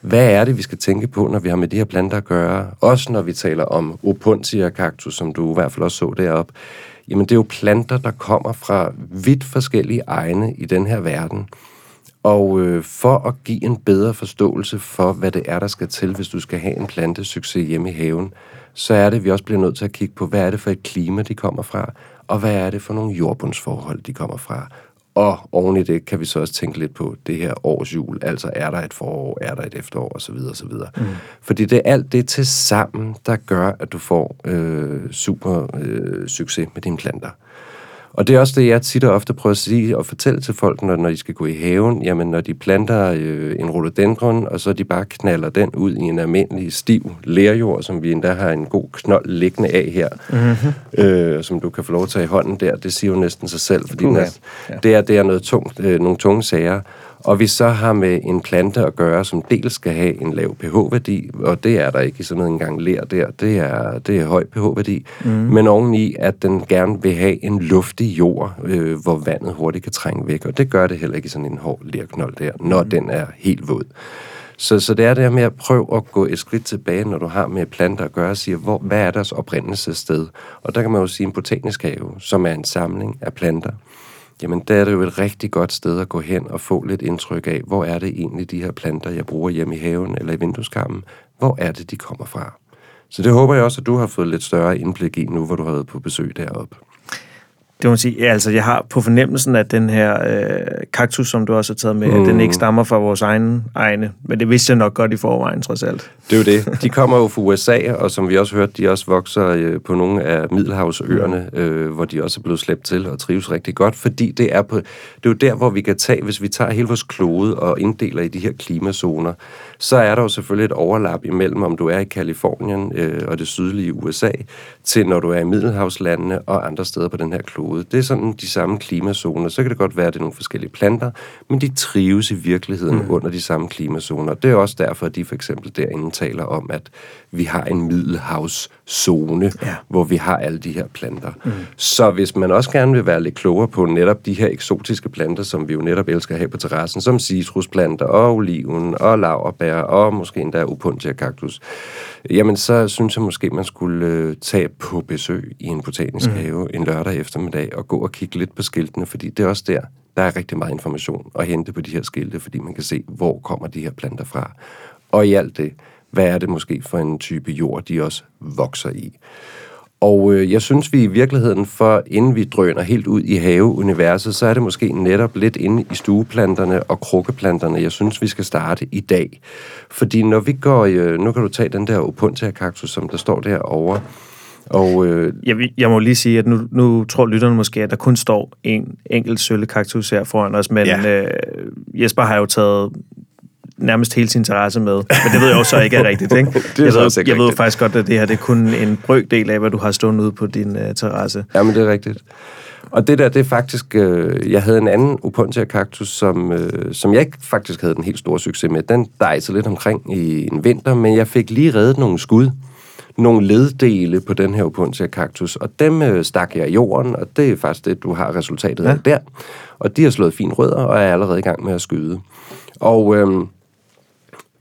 Hvad er det, vi skal tænke på, når vi har med de her planter at gøre? Også når vi taler om opuntia kaktus, som du i hvert fald også så deroppe. Jamen, det er jo planter, der kommer fra vidt forskellige egne i den her verden. Og øh, for at give en bedre forståelse for, hvad det er, der skal til, hvis du skal have en plantesucces hjemme i haven, så er det, at vi også bliver nødt til at kigge på, hvad er det for et klima, de kommer fra, og hvad er det for nogle jordbundsforhold, de kommer fra. Og oven i det kan vi så også tænke lidt på det her års jul, altså er der et forår, er der et efterår osv. osv. Mm. Fordi det er alt det til sammen, der gør, at du får øh, super øh, succes med dine planter. Og det er også det, jeg tit og ofte prøver at sige og fortælle til folk, når, når de skal gå i haven. Jamen, når de planter øh, en rhododendron, og så de bare knaller den ud i en almindelig stiv lerjord, som vi endda har en god knold liggende af her, mm-hmm. øh, som du kan få lov at tage i hånden der, det siger jo næsten sig selv, fordi uh, ja. det, er, det er noget tungt, øh, nogle tunge sager og vi så har med en plante at gøre, som dels skal have en lav pH-værdi, og det er der ikke i sådan noget engang ler der, det er, det er høj pH-værdi, mm. men oveni, at den gerne vil have en luftig jord, øh, hvor vandet hurtigt kan trænge væk, og det gør det heller ikke i sådan en hård lerknold der, når mm. den er helt våd. Så, så det er det her med at prøve at gå et skridt tilbage, når du har med planter at gøre, og sige, hvor, hvad er deres oprindelsessted? Og der kan man jo sige en botanisk have, som er en samling af planter, jamen der er det jo et rigtig godt sted at gå hen og få lidt indtryk af, hvor er det egentlig de her planter, jeg bruger hjemme i haven eller i vindueskarmen, hvor er det, de kommer fra. Så det håber jeg også, at du har fået lidt større indblik i nu, hvor du har været på besøg deroppe. Det må sige, ja, altså jeg har på fornemmelsen, at den her øh, kaktus, som du også har taget med, mm. den ikke stammer fra vores egen egne. Men det vidste jeg nok godt i forvejen, trods alt. Det er jo det. De kommer jo fra USA, og som vi også hørte, de også vokser øh, på nogle af Middelhavsøerne, øh, hvor de også er blevet slæbt til og trives rigtig godt, fordi det er, på, det er jo der, hvor vi kan tage, hvis vi tager hele vores klode og inddeler i de her klimazoner, så er der jo selvfølgelig et overlap imellem, om du er i Kalifornien øh, og det sydlige USA, til når du er i Middelhavslandene og andre steder på den her klode. Det er sådan de samme klimazoner. Så kan det godt være, at det er nogle forskellige planter, men de trives i virkeligheden mm. under de samme klimazoner. Det er også derfor, at de for eksempel derinde taler om, at vi har en middelhavszone, ja. hvor vi har alle de her planter. Mm. Så hvis man også gerne vil være lidt klogere på netop de her eksotiske planter, som vi jo netop elsker at have på terrassen, som citrusplanter og oliven og laverbær og måske endda upuntia kaktus, jamen så synes jeg måske, man skulle øh, tage på besøg i en botanisk mm. have en lørdag eftermiddag og gå og kigge lidt på skiltene, fordi det er også der, der er rigtig meget information at hente på de her skilte, fordi man kan se, hvor kommer de her planter fra. Og i alt det, hvad er det måske for en type jord, de også vokser i. Og øh, jeg synes, vi i virkeligheden, for inden vi drøner helt ud i haveuniverset, så er det måske netop lidt inde i stueplanterne og krukkeplanterne, jeg synes, vi skal starte i dag. Fordi når vi går, øh, nu kan du tage den der opuntia-kaktus, som der står derovre, og, øh, jeg, jeg må lige sige, at nu, nu tror lytterne måske, at der kun står en enkelt sølvekaktus her foran os, men ja. øh, Jesper har jo taget nærmest hele sin terrasse med. Men det ved jeg også så ikke er rigtigt, ikke? det er jeg, ved, også ikke jeg rigtigt. ved faktisk godt, at det her det er kun en brøkdel af, hvad du har stående ude på din uh, terrasse. Jamen, det er rigtigt. Og det der, det er faktisk... Øh, jeg havde en anden Upontia kaktus, som, øh, som jeg ikke faktisk havde den helt store succes med. Den dejsede lidt omkring i en vinter, men jeg fik lige reddet nogle skud nogle leddele på den her Opuntia kaktus, og dem øh, stak jeg i jorden, og det er faktisk det, du har resultatet ja. af der. Og de har slået fine rødder, og er allerede i gang med at skyde. Og øh,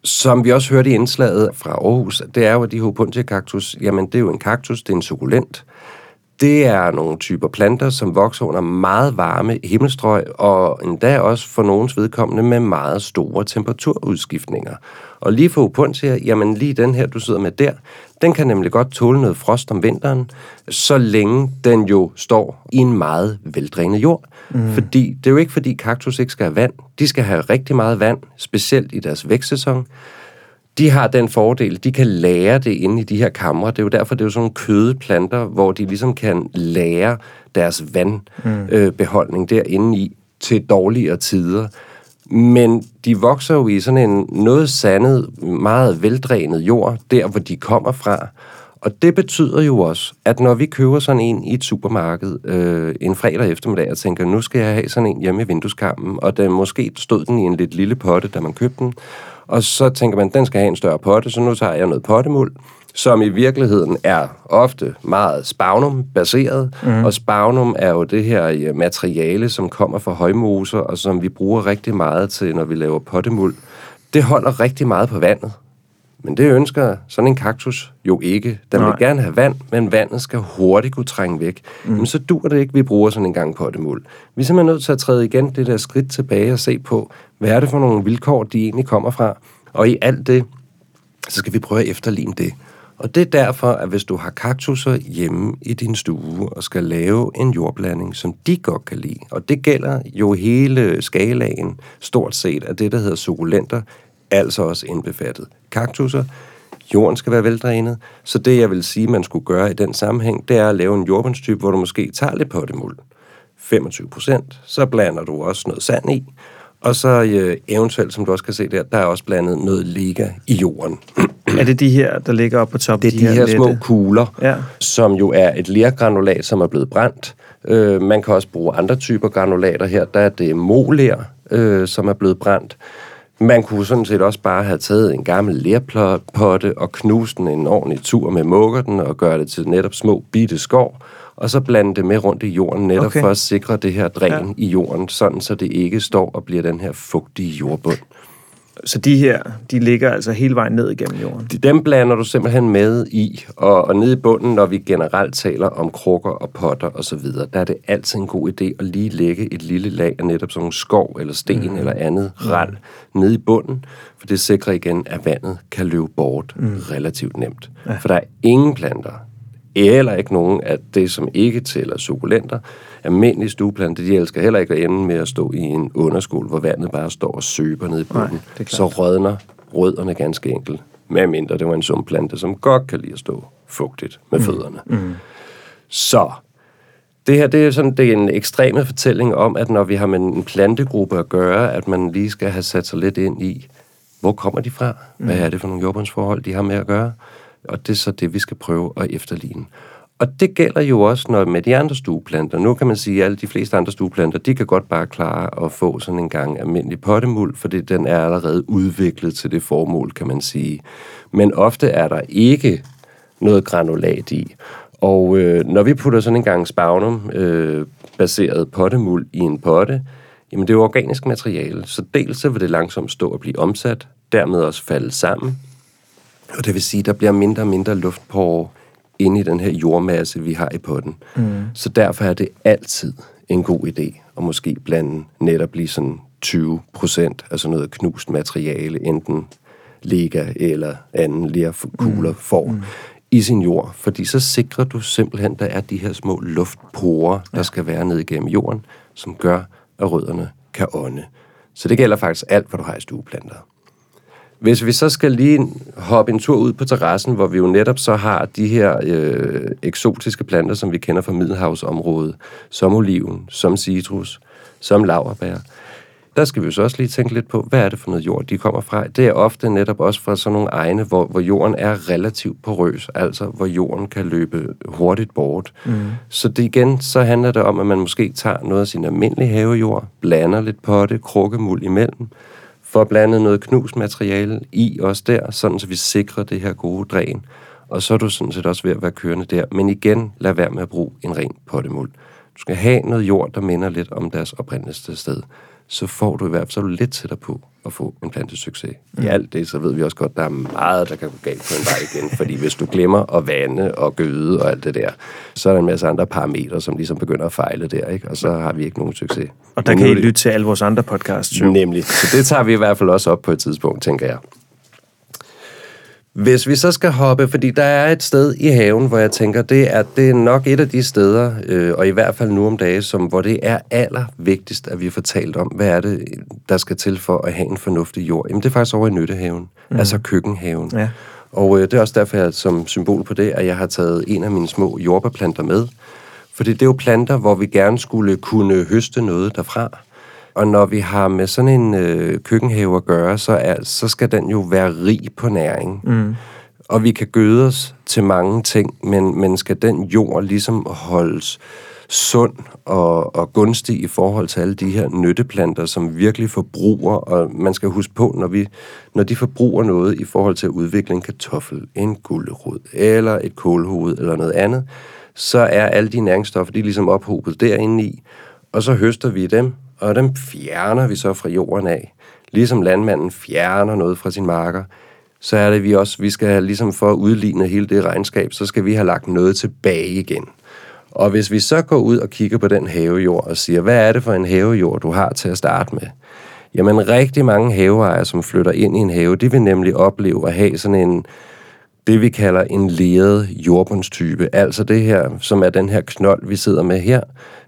som vi også hørte i indslaget fra Aarhus, det er jo, at de Hopuntia kaktus, jamen det er jo en kaktus, det er en sukulent. Det er nogle typer planter, som vokser under meget varme himmelstrøg, og endda også for nogens vedkommende med meget store temperaturudskiftninger. Og lige for Opuntia, jamen lige den her, du sidder med der, den kan nemlig godt tåle noget frost om vinteren, så længe den jo står i en meget veldrænet jord. Mm. Fordi det er jo ikke, fordi kaktus ikke skal have vand. De skal have rigtig meget vand, specielt i deres vækstsæson. De har den fordel, de kan lære det inde i de her kamre. Det er jo derfor, det er jo sådan nogle kødeplanter, hvor de ligesom kan lære deres vandbeholdning mm. øh, derinde i til dårligere tider. Men de vokser jo i sådan en noget sandet, meget veldrænet jord, der hvor de kommer fra. Og det betyder jo også, at når vi køber sådan en i et supermarked øh, en fredag eftermiddag og tænker, nu skal jeg have sådan en hjemme i vindueskampen, og den, måske stod den i en lidt lille potte, da man købte den, og så tænker man, den skal have en større potte, så nu tager jeg noget pottemuld, som i virkeligheden er ofte meget spagnum-baseret, mm. og spagnum er jo det her materiale, som kommer fra højmoser, og som vi bruger rigtig meget til, når vi laver pottemuld. Det holder rigtig meget på vandet. Men det ønsker sådan en kaktus jo ikke. Den Nej. vil gerne have vand, men vandet skal hurtigt kunne trænge væk. Mm. Men så dur det ikke, vi bruger sådan en gang pottemuld. Vi er simpelthen nødt til at træde igen det der skridt tilbage og se på, hvad er det for nogle vilkår, de egentlig kommer fra. Og i alt det, så skal vi prøve at efterligne det. Og det er derfor, at hvis du har kaktusser hjemme i din stue og skal lave en jordblanding, som de godt kan lide, og det gælder jo hele skalaen stort set af det, der hedder sukulenter, altså også indbefattet kaktusser, jorden skal være veldrænet, så det, jeg vil sige, man skulle gøre i den sammenhæng, det er at lave en jordbundstype, hvor du måske tager lidt pottemuld, 25 procent, så blander du også noget sand i, og så øh, eventuelt, som du også kan se der, der er også blandet noget ligger i jorden. er det de her, der ligger oppe på toppen? Det er de, de her, her små kugler, ja. som jo er et lergranulat, som er blevet brændt. Øh, man kan også bruge andre typer granulater her. Der er det moler, øh, som er blevet brændt. Man kunne sådan set også bare have taget en gammel lerpotte og knust den en ordentlig tur med muggerten og gøre det til netop små bitte skov, og så blande det med rundt i jorden, netop okay. for at sikre det her dræn ja. i jorden, sådan så det ikke står og bliver den her fugtige jordbund. Så de her, de ligger altså hele vejen ned igennem jorden? De, dem blander du simpelthen med i, og, og nede i bunden, når vi generelt taler om krukker og potter og så videre, der er det altid en god idé at lige lægge et lille lag af netop sådan en skov eller sten mm. eller andet rand mm. nede i bunden, for det sikrer igen, at vandet kan løbe bort mm. relativt nemt. Ja. For der er ingen planter, eller ikke nogen af det, som ikke tæller sukulenter. Almindelige stueplanter, de elsker heller ikke at ende med at stå i en underskål, hvor vandet bare står og søber ned i bunden. Så rødner rødderne ganske enkelt. Med mindre det var en sumplante, som godt kan lide at stå fugtigt med mm. fødderne. Mm. Så det her det er, sådan, det er en ekstreme fortælling om, at når vi har med en plantegruppe at gøre, at man lige skal have sat sig lidt ind i, hvor kommer de fra? Hvad mm. er det for nogle jordbundsforhold, de har med at gøre? og det er så det, vi skal prøve at efterligne. Og det gælder jo også når med de andre stueplanter. Nu kan man sige, at alle de fleste andre stueplanter, de kan godt bare klare at få sådan en gang almindelig pottemuld, fordi den er allerede udviklet til det formål, kan man sige. Men ofte er der ikke noget granulat i. Og øh, når vi putter sådan en gang spagnum øh, baseret pottemuld i en potte, jamen det er jo organisk materiale, så dels så vil det langsomt stå og blive omsat, dermed også falde sammen, og det vil sige, at der bliver mindre og mindre luft på inde i den her jordmasse, vi har i potten. Mm. Så derfor er det altid en god idé at måske blande netop lige sådan 20 procent af sådan noget knust materiale, enten lega eller anden lerkugler mm. får, mm. i sin jord. Fordi så sikrer du simpelthen, at der er de her små luftporer, der ja. skal være ned igennem jorden, som gør, at rødderne kan ånde. Så det gælder faktisk alt, hvad du har i stueplanter. Hvis vi så skal lige hoppe en tur ud på terrassen, hvor vi jo netop så har de her øh, eksotiske planter, som vi kender fra Middelhavsområdet, som oliven, som citrus, som laverbær, der skal vi jo så også lige tænke lidt på, hvad er det for noget jord, de kommer fra. Det er ofte netop også fra sådan nogle egne, hvor, hvor jorden er relativt porøs, altså hvor jorden kan løbe hurtigt bort. Mm. Så det igen, så handler det om, at man måske tager noget af sin almindelige havejord, blander lidt potte, krukkemuld imellem, får blandet noget knusmateriale i os der, sådan så vi sikrer det her gode dræn. Og så er du sådan set også ved at være kørende der. Men igen, lad være med at bruge en ren pottemuld. Du skal have noget jord, der minder lidt om deres oprindeligste sted. Så får du i hvert fald lidt tættere på at få en plantesucces. Mm. I alt det, så ved vi også godt, at der er meget, der kan gå galt på en vej igen. fordi hvis du glemmer at vande og gøde og alt det der, så er der en masse andre parametre, som ligesom begynder at fejle der, ikke? og så har vi ikke nogen succes. Og der kan I lytte til alle vores andre podcasts. Jo. Nemlig. Så det tager vi i hvert fald også op på et tidspunkt, tænker jeg. Hvis vi så skal hoppe, fordi der er et sted i haven, hvor jeg tænker, det er, det er nok et af de steder, øh, og i hvert fald nu om dagen, som, hvor det er allervigtigst, at vi får talt om, hvad er det, der skal til for at have en fornuftig jord. Jamen det er faktisk over i nyttehaven, mm. altså køkkenhaven. Ja. Og øh, det er også derfor, jeg som symbol på det, at jeg har taget en af mine små jordbærplanter med. Fordi det er jo planter, hvor vi gerne skulle kunne høste noget derfra. Og når vi har med sådan en øh, køkkenhave at gøre, så, er, så skal den jo være rig på næring. Mm. Og vi kan gøde os til mange ting, men, men skal den jord ligesom holdes sund og, og gunstig i forhold til alle de her nytteplanter, som virkelig forbruger, og man skal huske på, når, vi, når de forbruger noget i forhold til at udvikle en kartoffel, en gulerod, eller et kålhoved, eller noget andet, så er alle de næringsstoffer, de er ligesom ophobet derinde i, og så høster vi dem, og dem fjerner vi så fra jorden af. Ligesom landmanden fjerner noget fra sin marker, så er det vi også, vi skal have, ligesom for at udligne hele det regnskab, så skal vi have lagt noget tilbage igen. Og hvis vi så går ud og kigger på den havejord og siger, hvad er det for en havejord, du har til at starte med? Jamen rigtig mange haveejere, som flytter ind i en have, de vil nemlig opleve at have sådan en, det vi kalder en leret jordbundstype. Altså det her, som er den her knold, vi sidder med her,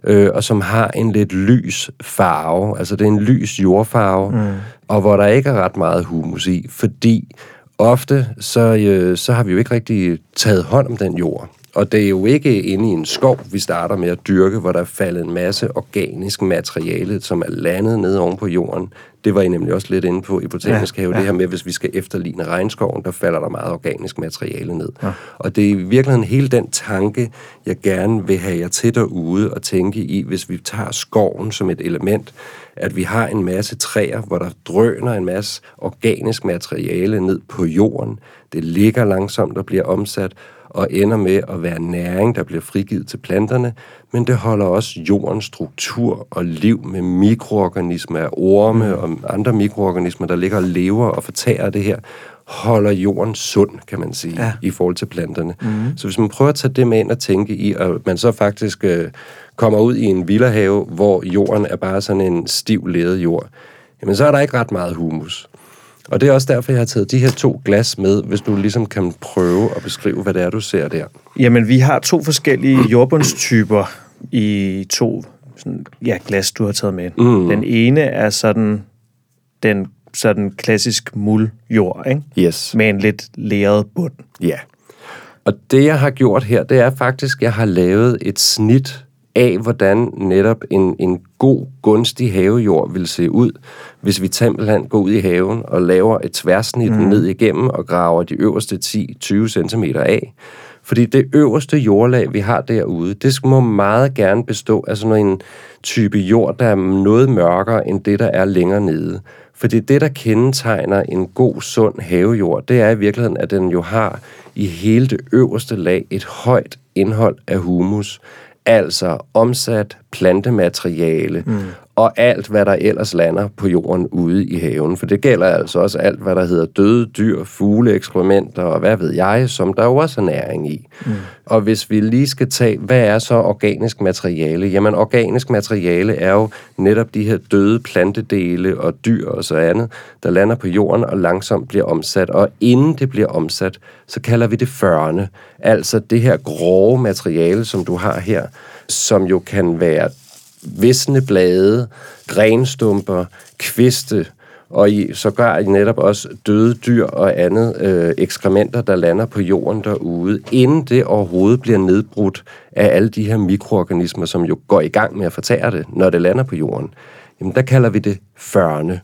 øh, og som har en lidt lys farve. Altså det er en lys jordfarve, mm. og hvor der ikke er ret meget humus i, fordi ofte så, øh, så har vi jo ikke rigtig taget hånd om den jord. Og det er jo ikke inde i en skov, vi starter med at dyrke, hvor der er faldet en masse organisk materiale, som er landet nede oven på jorden. Det var I nemlig også lidt inde på i Botanisk ja, Have, ja. det her med, hvis vi skal efterligne regnskoven, der falder der meget organisk materiale ned. Ja. Og det er i virkeligheden hele den tanke, jeg gerne vil have jer til derude og tænke i, hvis vi tager skoven som et element, at vi har en masse træer, hvor der drøner en masse organisk materiale ned på jorden. Det ligger langsomt og bliver omsat, og ender med at være næring, der bliver frigivet til planterne, men det holder også jordens struktur og liv med mikroorganismer, orme mm. og andre mikroorganismer, der ligger og lever og fortærer det her, holder jorden sund, kan man sige, ja. i forhold til planterne. Mm. Så hvis man prøver at tage det med ind og tænke i, og man så faktisk øh, kommer ud i en villahave, hvor jorden er bare sådan en stiv ledet jord, jamen så er der ikke ret meget humus. Og det er også derfor, jeg har taget de her to glas med, hvis du ligesom kan prøve at beskrive, hvad det er, du ser der. Jamen, vi har to forskellige jordbundstyper i to sådan, ja, glas, du har taget med. Mm. Den ene er sådan den sådan klassisk muldjord, ikke? Yes. Med en lidt læret bund. Ja. Og det, jeg har gjort her, det er faktisk, at jeg har lavet et snit af, hvordan netop en, en god, gunstig havejord vil se ud, hvis vi simpelthen går ud i haven og laver et tværsnit mm. ned igennem og graver de øverste 10-20 cm af. Fordi det øverste jordlag, vi har derude, det må meget gerne bestå af sådan en type jord, der er noget mørkere end det, der er længere nede. Fordi det, der kendetegner en god, sund havejord, det er i virkeligheden, at den jo har i hele det øverste lag et højt indhold af humus altså omsat plantemateriale mm og alt, hvad der ellers lander på jorden ude i haven. For det gælder altså også alt, hvad der hedder døde dyr, fugle, ekskrementer og hvad ved jeg, som der jo også er næring i. Mm. Og hvis vi lige skal tage, hvad er så organisk materiale? Jamen, organisk materiale er jo netop de her døde plantedele og dyr og så andet, der lander på jorden og langsomt bliver omsat. Og inden det bliver omsat, så kalder vi det førne. Altså det her grove materiale, som du har her, som jo kan være visne blade, grenstumper, kviste, og i, sågar I netop også døde dyr og andet øh, ekskrementer, der lander på jorden derude, inden det overhovedet bliver nedbrudt af alle de her mikroorganismer, som jo går i gang med at fortære det, når det lander på jorden. Jamen, der kalder vi det førne.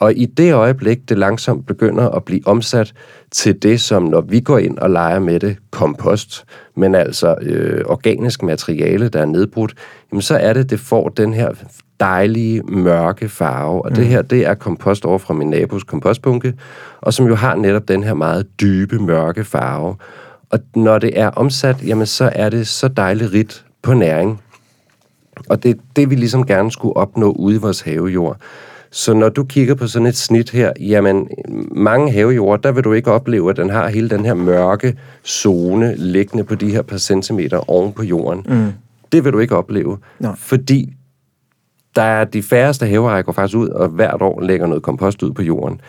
Og i det øjeblik, det langsomt begynder at blive omsat til det, som når vi går ind og leger med det, kompost, men altså øh, organisk materiale, der er nedbrudt, jamen så er det, det får den her dejlige mørke farve. Og mm. det her, det er kompost over fra min nabos kompostbunke, og som jo har netop den her meget dybe mørke farve. Og når det er omsat, jamen så er det så dejligt rigt på næring. Og det er det, vi ligesom gerne skulle opnå ude i vores havejord. Så når du kigger på sådan et snit her, jamen mange havejord, der vil du ikke opleve, at den har hele den her mørke zone liggende på de her par centimeter oven på jorden. Mm. Det vil du ikke opleve, no. fordi der er de færreste haveejere går faktisk ud og hvert år lægger noget kompost ud på jorden.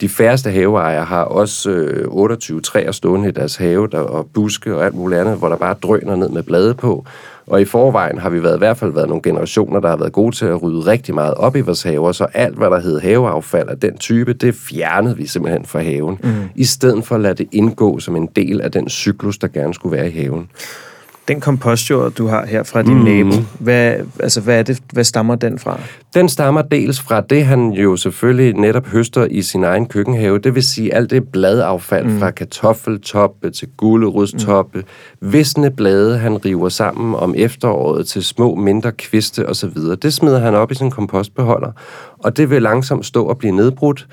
De færreste haveejere har også øh, 28 træer stående i deres have, der, og buske og alt muligt andet, hvor der bare drøner ned med blade på. Og i forvejen har vi været, i hvert fald været nogle generationer, der har været gode til at rydde rigtig meget op i vores haver, så alt, hvad der hed haveaffald af den type, det fjernede vi simpelthen fra haven, mm. i stedet for at lade det indgå som en del af den cyklus, der gerne skulle være i haven. Den kompostjord, du har her fra din mm. nabo, hvad, altså, hvad, er det, hvad stammer den fra? Den stammer dels fra det, han jo selvfølgelig netop høster i sin egen køkkenhave. Det vil sige alt det bladaffald mm. fra kartoffeltoppe til gulerodstoppe. Mm. Visne blade, han river sammen om efteråret til små, mindre kviste osv. Det smider han op i sin kompostbeholder, og det vil langsomt stå og blive nedbrudt.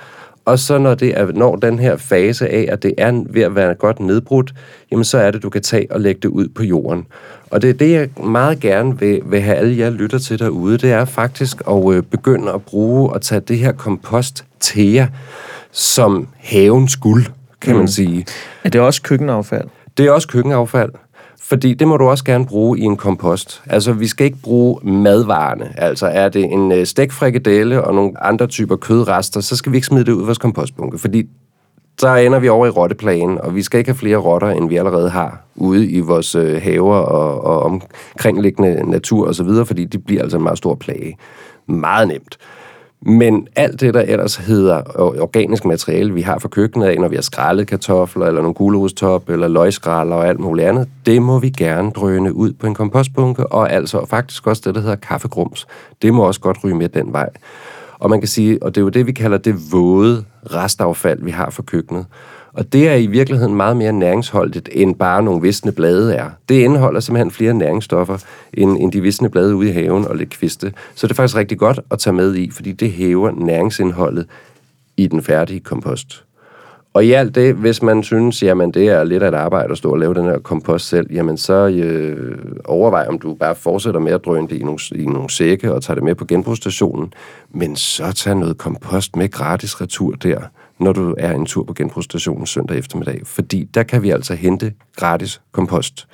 Og så når det er, når den her fase af, at det er ved at være godt nedbrudt, jamen så er det, du kan tage og lægge det ud på jorden. Og det er det, jeg meget gerne vil, vil have alle jer lytter til derude, det er faktisk at øh, begynde at bruge og tage det her kompost til jer som havens guld, kan mm. man sige. Er det også køkkenaffald? Det er også køkkenaffald, fordi det må du også gerne bruge i en kompost. Altså, vi skal ikke bruge madvarerne. Altså, er det en øh, stegfrikadelle og nogle andre typer kødrester, så skal vi ikke smide det ud i vores kompostbunke, fordi så ender vi over i rotteplanen, og vi skal ikke have flere rotter, end vi allerede har ude i vores øh, haver og, og omkringliggende natur osv., fordi de bliver altså en meget stor plage. Meget nemt. Men alt det, der ellers hedder organisk materiale, vi har fra køkkenet af, når vi har skrællet kartofler, eller nogle gulerodstop, eller løgskralder og alt muligt andet, det må vi gerne drøne ud på en kompostbunke, og altså faktisk også det, der hedder kaffegrums. Det må også godt ryge med den vej. Og man kan sige, og det er jo det, vi kalder det våde restaffald, vi har fra køkkenet. Og det er i virkeligheden meget mere næringsholdigt, end bare nogle visne blade er. Det indeholder simpelthen flere næringsstoffer, end, end de visne blade ude i haven og lidt kviste. Så det er faktisk rigtig godt at tage med i, fordi det hæver næringsindholdet i den færdige kompost. Og i alt det, hvis man synes, jamen det er lidt af et arbejde at stå og lave den her kompost selv, jamen så øh, overvej, om du bare fortsætter med at drøne det i nogle, i nogle sække og tager det med på genbrugsstationen, men så tag noget kompost med gratis retur der, når du er en tur på genbrugsstationen søndag eftermiddag, fordi der kan vi altså hente gratis kompost.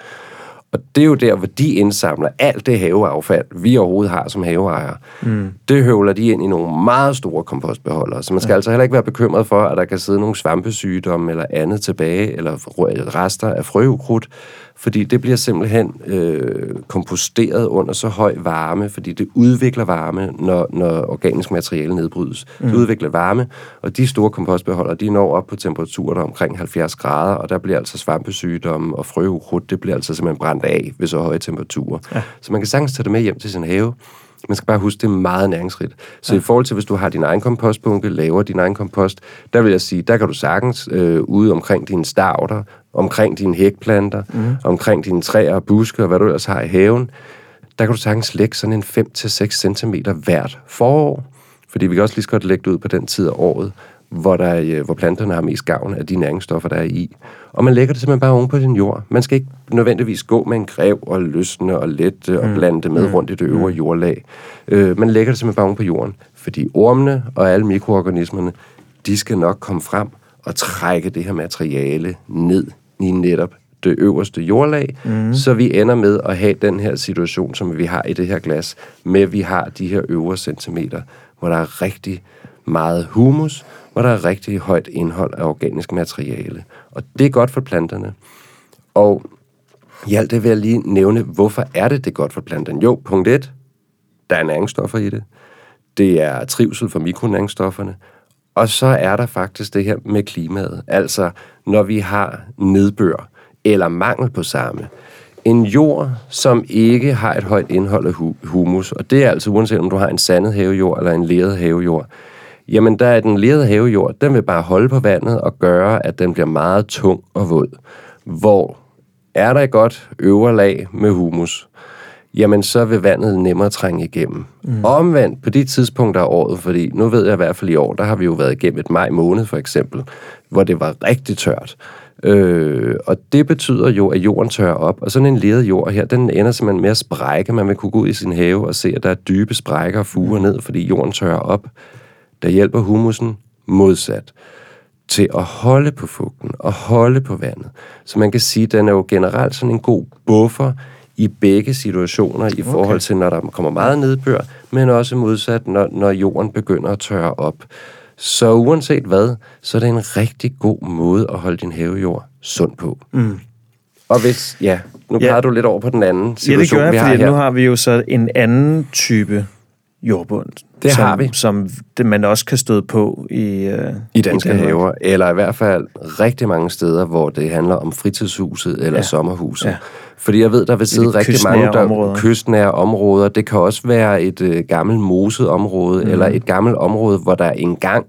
Og det er jo der, hvor de indsamler alt det haveaffald, vi overhovedet har som haveejere. Mm. Det høvler de ind i nogle meget store kompostbeholdere. Så man skal ja. altså heller ikke være bekymret for, at der kan sidde nogle svampesygdomme eller andet tilbage, eller rester af frøukrudt, fordi det bliver simpelthen øh, komposteret under så høj varme, fordi det udvikler varme, når, når organisk materiale nedbrydes. Mm. Det udvikler varme, og de store kompostbeholdere, de når op på temperaturer der er omkring 70 grader, og der bliver altså svampesygdomme og frøukrudt, det bliver altså simpelthen brændt af ved så høje temperaturer. Ja. Så man kan sagtens tage det med hjem til sin have, man skal bare huske, det er meget næringsrigt. Så ja. i forhold til, hvis du har din egen kompostbunke, laver din egen kompost, der vil jeg sige, der kan du sagtens øh, ude omkring dine stavter, omkring dine hækplanter, mm. omkring dine træer og buske og hvad du ellers har i haven, der kan du sagtens lægge sådan en 5-6 cm hvert forår. Fordi vi kan også lige så godt lægge det ud på den tid af året, hvor, der, øh, hvor planterne har mest gavn af de næringsstoffer, der er i. Og man lægger det simpelthen bare oven på din jord. Man skal ikke nødvendigvis gå med en grev og løsne og lette og blande det med rundt i det øvre jordlag. Øh, man lægger det simpelthen bare oven på jorden. Fordi ormene og alle mikroorganismerne, de skal nok komme frem og trække det her materiale ned i netop det øverste jordlag, mm. så vi ender med at have den her situation, som vi har i det her glas, med at vi har de her øvre centimeter, hvor der er rigtig meget humus, hvor der er rigtig højt indhold af organisk materiale. Og det er godt for planterne. Og i alt det vil jeg lige nævne, hvorfor er det det godt for planterne? Jo, punkt 1, der er næringsstoffer i det. Det er trivsel for mikronæringsstofferne. Og så er der faktisk det her med klimaet. Altså, når vi har nedbør eller mangel på samme. En jord, som ikke har et højt indhold af humus, og det er altså uanset om du har en sandet havejord eller en leret havejord, jamen der er den lerede havejord, den vil bare holde på vandet og gøre, at den bliver meget tung og våd. Hvor er der et godt øvre lag med humus, jamen så vil vandet nemmere trænge igennem. Mm. Omvendt på de tidspunkter af året, fordi nu ved jeg i hvert fald i år, der har vi jo været igennem et maj måned for eksempel, hvor det var rigtig tørt. Øh, og det betyder jo, at jorden tørrer op, og sådan en leret jord her, den ender simpelthen med at sprække. Man vil kunne gå ud i sin have og se, at der er dybe sprækker og fuger ned, fordi jorden tørrer op. Der hjælper humusen modsat til at holde på fugten og holde på vandet. Så man kan sige, at den er jo generelt sådan en god buffer i begge situationer i forhold til, når der kommer meget nedbør, men også modsat, når, når jorden begynder at tørre op. Så uanset hvad, så er det en rigtig god måde at holde din havejord sund på. Mm. Og hvis, ja, nu Ja. peger du lidt over på den anden Ja, det situation, gør vi jeg, har fordi her. nu har vi jo så en anden type jordbund. Det som, har vi. Som det, man også kan støde på i, øh, I danske Danmark. haver, eller i hvert fald rigtig mange steder, hvor det handler om fritidshuset eller Ja. sommerhuset. Ja. Fordi jeg ved, der vil sidde de rigtig mange der, områder. kystnære områder. Det kan også være et øh, gammelt moset område, mm. eller et gammelt område, hvor der engang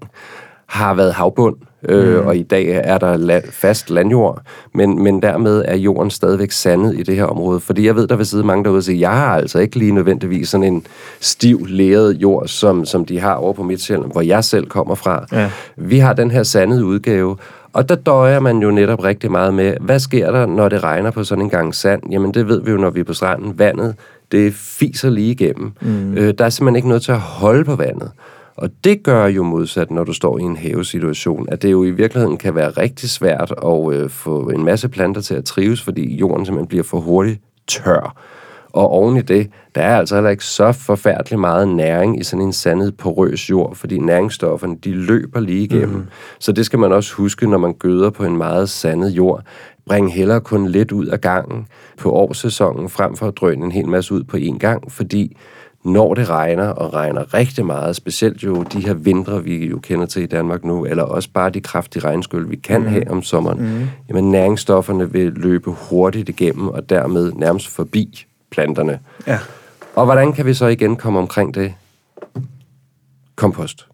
har været havbund, øh, Mhm. og i dag er der la- fast landjord, men, men dermed er jorden stadigvæk sandet i det her område. Fordi jeg ved, der vil sidde mange derude og sige, jeg har altså ikke lige nødvendigvis sådan en stiv, leret jord, som, som de har over på Midtjylland, hvor jeg selv kommer fra. Ja. Vi har den her sandede udgave, og der døjer man jo netop rigtig meget med, hvad sker der, når det regner på sådan en gang sand? Jamen det ved vi jo, når vi er på stranden. Vandet, det fiser lige igennem. Mm. Øh, der er simpelthen ikke noget til at holde på vandet. Og det gør jo modsat, når du står i en havesituation, at det jo i virkeligheden kan være rigtig svært at øh, få en masse planter til at trives, fordi jorden simpelthen bliver for hurtigt tør. Og oven i det, der er altså heller ikke så forfærdelig meget næring i sådan en sandet porøs jord, fordi næringsstofferne, de løber lige igennem. Mm. Så det skal man også huske, når man gøder på en meget sandet jord. Bring hellere kun lidt ud af gangen på årssæsonen, frem for at drøne en hel masse ud på én gang, fordi når det regner, og regner rigtig meget, specielt jo de her vintre, vi jo kender til i Danmark nu, eller også bare de kraftige regnskyld, vi kan mm. have om sommeren, mm. jamen næringsstofferne vil løbe hurtigt igennem, og dermed nærmest forbi planterne. Ja. Og hvordan kan vi så igen komme omkring det? Kompost.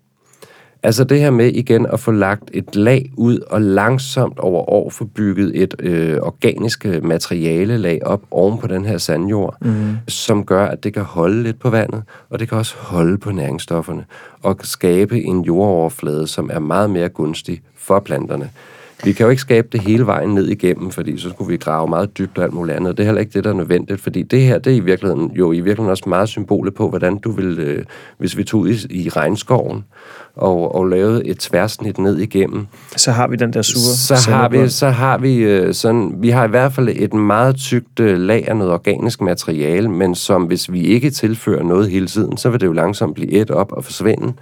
Altså det her med igen at få lagt et lag ud og langsomt over år få bygget et øh, organisk materialelag op oven på den her sandjord, mm. som gør, at det kan holde lidt på vandet, og det kan også holde på næringsstofferne, og skabe en jordoverflade, som er meget mere gunstig for planterne. Vi kan jo ikke skabe det hele vejen ned igennem, fordi så skulle vi grave meget dybt og alt muligt andet. Det er heller ikke det, der er nødvendigt, fordi det her, det er i virkeligheden, jo i virkeligheden også meget symbolet på, hvordan du vil, øh, hvis vi tog ud i, i regnskoven og, og lavede et tværsnit ned igennem, Så har vi den der sure så har vi, så har vi øh, sådan, vi har i hvert fald et meget tykt øh, lag af noget organisk materiale, men som hvis vi ikke tilfører noget hele tiden, så vil det jo langsomt blive et op og forsvinde.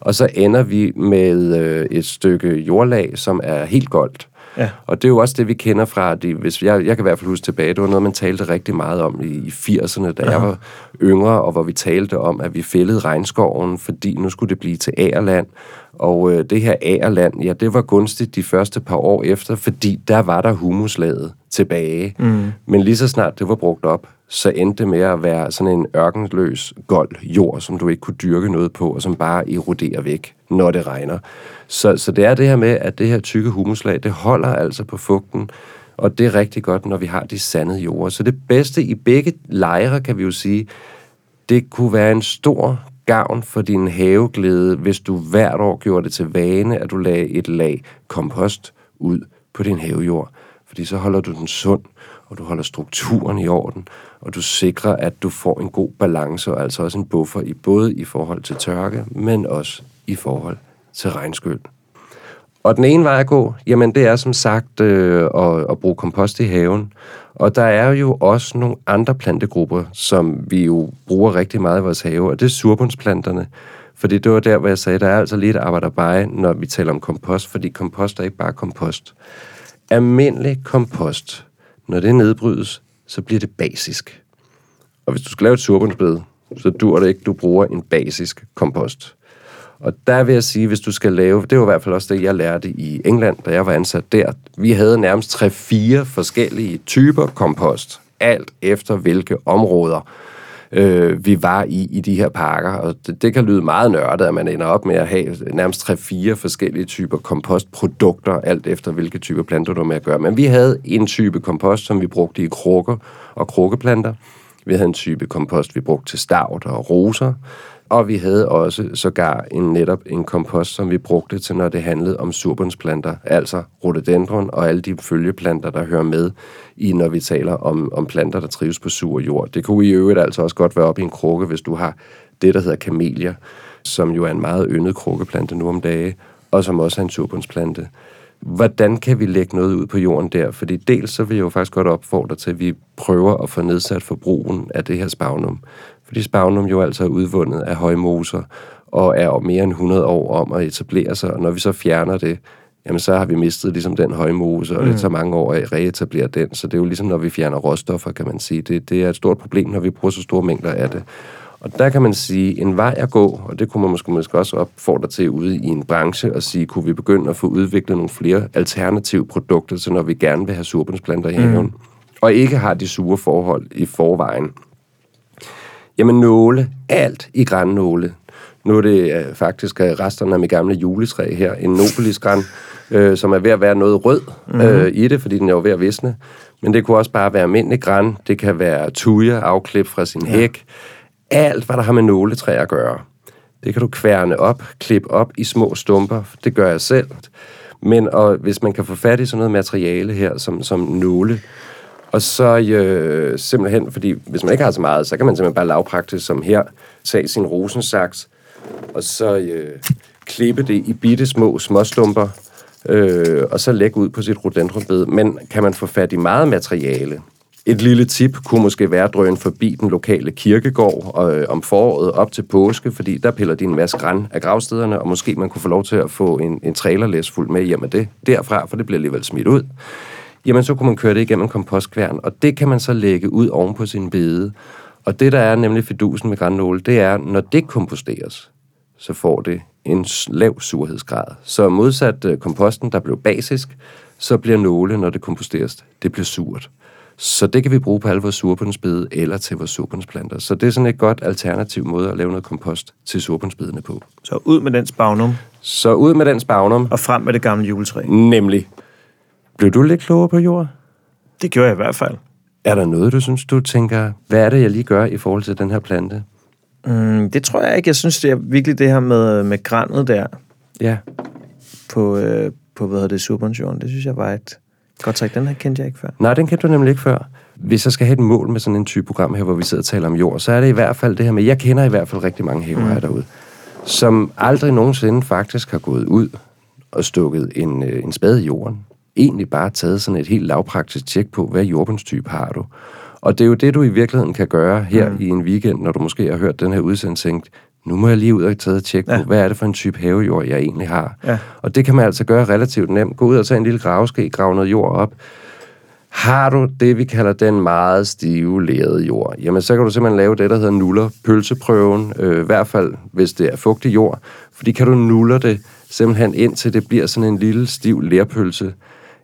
Og så ender vi med øh, et stykke jordlag, som er helt goldt. Ja. Og det er jo også det, vi kender fra, de, hvis jeg, jeg kan i hvert fald huske tilbage, det var noget, man talte rigtig meget om i, i 80'erne, da jeg var yngre, og hvor vi talte om, at vi fældede regnskoven, fordi nu skulle det blive til agerland. Og øh, det her agerland, ja, det var gunstigt de første par år efter, fordi der var der humuslaget tilbage. Mm. Men lige så snart det var brugt op, så endte det med at være sådan en ørkenløs, gold jord, som du ikke kunne dyrke noget på, og som bare eroderer væk, når det regner. Så, så det er det her med, at det her tykke humuslag, det holder altså på fugten, og det er rigtig godt, når vi har de sandede jorder. Så det bedste i begge lejre, kan vi jo sige, det kunne være en stor gavn for din haveglæde, hvis du hvert år gjorde det til vane, at du lagde et lag kompost ud på din havejord. Fordi så holder du den sund, og du holder strukturen i orden, og du sikrer, at du får en god balance, og altså også en buffer i både i forhold til tørke, men også i forhold til regnskyld. Og den ene vej at gå, jamen det er som sagt øh, at, at bruge kompost i haven. Og der er jo også nogle andre plantegrupper, som vi jo bruger rigtig meget i vores have, og det er surbundsplanterne. Fordi det var der, hvor jeg sagde, der er altså lidt arbejderbej, når vi taler om kompost, fordi kompost er ikke bare kompost. Almindelig kompost, når det nedbrydes, så bliver det basisk. Og hvis du skal lave et surbundsbed, så dur det ikke, du bruger en basisk kompost. Og der vil jeg sige, hvis du skal lave, det var i hvert fald også det, jeg lærte i England, da jeg var ansat der. Vi havde nærmest 3-4 forskellige typer kompost, alt efter hvilke områder øh, vi var i i de her parker. Og det, det kan lyde meget nørdet, at man ender op med at have nærmest 3-4 forskellige typer kompostprodukter, alt efter hvilke typer planter du er med at gøre. Men vi havde en type kompost, som vi brugte i krukker og krukkeplanter. Vi havde en type kompost, vi brugte til stavt og roser. Og vi havde også sågar en, netop en kompost, som vi brugte til, når det handlede om surbundsplanter, altså rhododendron og alle de følgeplanter, der hører med i, når vi taler om, om planter, der trives på sur jord. Det kunne i øvrigt altså også godt være op i en krukke, hvis du har det, der hedder kamelia, som jo er en meget yndet krukkeplante nu om dage, og som også er en surbundsplante. Hvordan kan vi lægge noget ud på jorden der? Fordi dels så vil jeg jo faktisk godt opfordre til, at vi prøver at få nedsat forbrugen af det her spagnum. Fordi spagnum jo altså er udvundet af højmoser og er jo mere end 100 år om at etablere sig. Og når vi så fjerner det, jamen så har vi mistet ligesom den højmose, og det tager mange år at reetablere den. Så det er jo ligesom, når vi fjerner råstoffer, kan man sige. Det, det er et stort problem, når vi bruger så store mængder af det. Og der kan man sige, en vej at gå, og det kunne man måske, måske også opfordre til ude i en branche, og sige, kunne vi begynde at få udviklet nogle flere alternative produkter, så når vi gerne vil have surbundsplanter i haven, mm. og ikke har de sure forhold i forvejen. Jamen nåle, alt i grænnåle. Nu er det øh, faktisk øh, resterne af mit gamle juletræ her, en nobelisgræn, øh, som er ved at være noget rød mm. øh, i det, fordi den er jo ved at visne. Men det kunne også bare være almindelig græn. Det kan være tuja, afklip fra sin ja. hæk. Alt, hvad der har med nåletræ at gøre. Det kan du kværne op, klippe op i små stumper. Det gør jeg selv. Men og hvis man kan få fat i sådan noget materiale her, som, som nåle, og så øh, simpelthen, fordi hvis man ikke har så meget, så kan man simpelthen bare lavpraktisk som her, tage sin rosensaks, og så øh, klippe det i bitte små småstumper, øh, og så lægge ud på sit rhododendronbed. Men kan man få fat i meget materiale, et lille tip kunne måske være at drøne forbi den lokale kirkegård og, øh, om foråret op til påske, fordi der piller de en masse græn af gravstederne, og måske man kunne få lov til at få en, en trailerlæs fuld med hjem af det derfra, for det bliver alligevel smidt ud. Jamen, så kunne man køre det igennem kompostkværn, og det kan man så lægge ud oven på sin bede. Og det, der er nemlig fidusen med grænnåle, det er, når det komposteres, så får det en lav surhedsgrad. Så modsat øh, komposten, der blev basisk, så bliver nåle, når det komposteres, det bliver surt. Så det kan vi bruge på alle vores surbundsbede eller til vores surbundsplanter. Så det er sådan et godt alternativ måde at lave noget kompost til surbundsbedene på. Så ud med den spagnum. Så ud med den spagnum. Og frem med det gamle juletræ. Nemlig. Blev du lidt klogere på jord? Det gjorde jeg i hvert fald. Er der noget, du synes, du tænker, hvad er det, jeg lige gør i forhold til den her plante? Mm, det tror jeg ikke. Jeg synes, det er virkelig det her med, med grænet der. Ja. På, øh, på hvad hedder det, surbundsjorden. Det synes jeg var et godt sagt. Den her kendte jeg ikke før. Nej, den kendte du nemlig ikke før. Hvis jeg skal have et mål med sådan en type program her, hvor vi sidder og taler om jord, så er det i hvert fald det her med, jeg kender i hvert fald rigtig mange hæver mm. derude, som aldrig nogensinde faktisk har gået ud og stukket en, øh, en spade i jorden. Egentlig bare taget sådan et helt lavpraktisk tjek på, hvad jordbundstype har du. Og det er jo det, du i virkeligheden kan gøre her mm. i en weekend, når du måske har hørt den her udsendelse, tænkt, nu må jeg lige ud og tage et tjek på, ja. hvad er det for en type havejord, jeg egentlig har. Ja. Og det kan man altså gøre relativt nemt. Gå ud og tage en lille gravske, grave noget jord op. Har du det, vi kalder den meget stive lærede jord, jamen så kan du simpelthen lave det, der hedder nuller pølseprøven, øh, i hvert fald hvis det er fugtig jord, fordi kan du nuller det simpelthen ind til det bliver sådan en lille stiv lærpølse,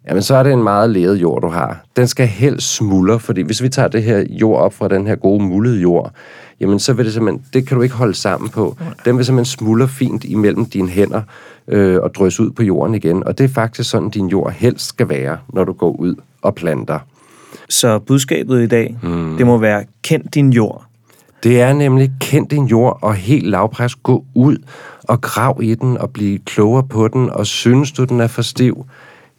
jamen så er det en meget læret jord, du har. Den skal helst smuldre, fordi hvis vi tager det her jord op fra den her gode mullede jord, jamen så vil det simpelthen, det kan du ikke holde sammen på. Den vil simpelthen smuldre fint imellem dine hænder øh, og drysse ud på jorden igen. Og det er faktisk sådan, din jord helst skal være, når du går ud og planter. Så budskabet i dag, mm. det må være, kend din jord. Det er nemlig, kend din jord og helt lavpres gå ud og grav i den og blive klogere på den, og synes du, den er for stiv,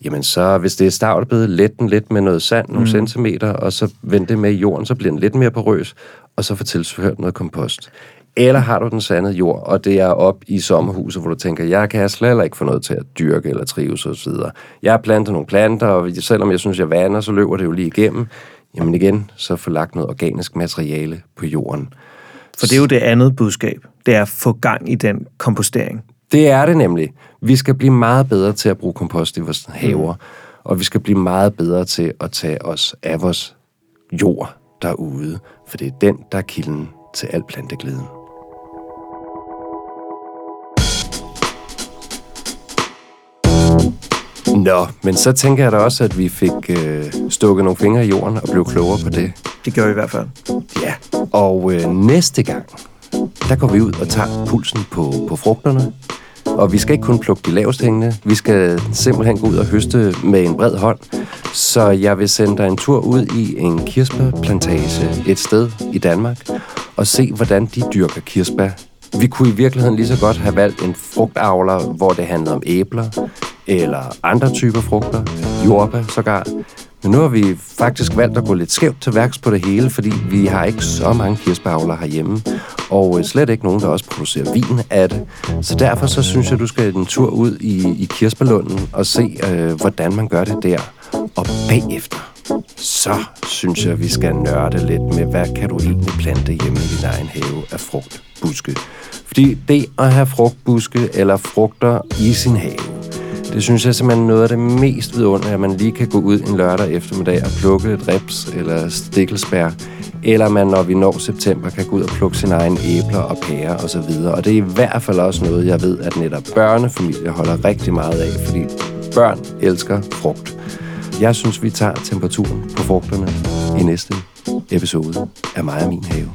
jamen så hvis det er stavlbed, let den lidt med noget sand, nogle mm. centimeter, og så vend det med i jorden, så bliver den lidt mere porøs, og så få tilført noget kompost. Eller har du den sandede jord, og det er op i sommerhuset, hvor du tænker, jeg kan slet ikke få noget til at dyrke eller trives osv. Jeg har plantet nogle planter, og selvom jeg synes, jeg vander, så løber det jo lige igennem. Jamen igen, så få lagt noget organisk materiale på jorden. For det er jo det andet budskab. Det er at få gang i den kompostering. Det er det nemlig. Vi skal blive meget bedre til at bruge kompost i vores haver, mm. og vi skal blive meget bedre til at tage os af vores jord derude, for det er den, der er kilden til al planteglæden. Nå, men så tænker jeg da også, at vi fik øh, stukket nogle fingre i jorden og blev klogere på det. Det gør vi i hvert fald. Ja, og øh, næste gang, der går vi ud og tager pulsen på, på frugterne. Og vi skal ikke kun plukke de lavest hængende, vi skal simpelthen gå ud og høste med en bred hånd. Så jeg vil sende dig en tur ud i en kirsebærplantage et sted i Danmark, og se, hvordan de dyrker kirsebær. Vi kunne i virkeligheden lige så godt have valgt en frugtavler, hvor det handlede om æbler, eller andre typer frugter, jordbær sågar. Men nu har vi faktisk valgt at gå lidt skævt til værks på det hele, fordi vi har ikke så mange kirsebæravler herhjemme, og øh, slet ikke nogen, der også producerer vin af det. Så derfor så synes jeg, du skal en tur ud i, i Kirsebærlunden og se, øh, hvordan man gør det der. Og bagefter, så synes jeg, vi skal nørde lidt med, hvad kan du egentlig plante hjemme i din egen have af frugtbuske. Fordi det at have frugtbuske eller frugter i sin have, det synes jeg simpelthen er noget af det mest vidunderlige, at man lige kan gå ud en lørdag eftermiddag og plukke et reps eller stikkelsbær eller man, når vi når september, kan gå ud og plukke sine egne æbler og pærer osv. Og, så videre. og det er i hvert fald også noget, jeg ved, at netop børnefamilier holder rigtig meget af, fordi børn elsker frugt. Jeg synes, vi tager temperaturen på frugterne i næste episode af mig og min have.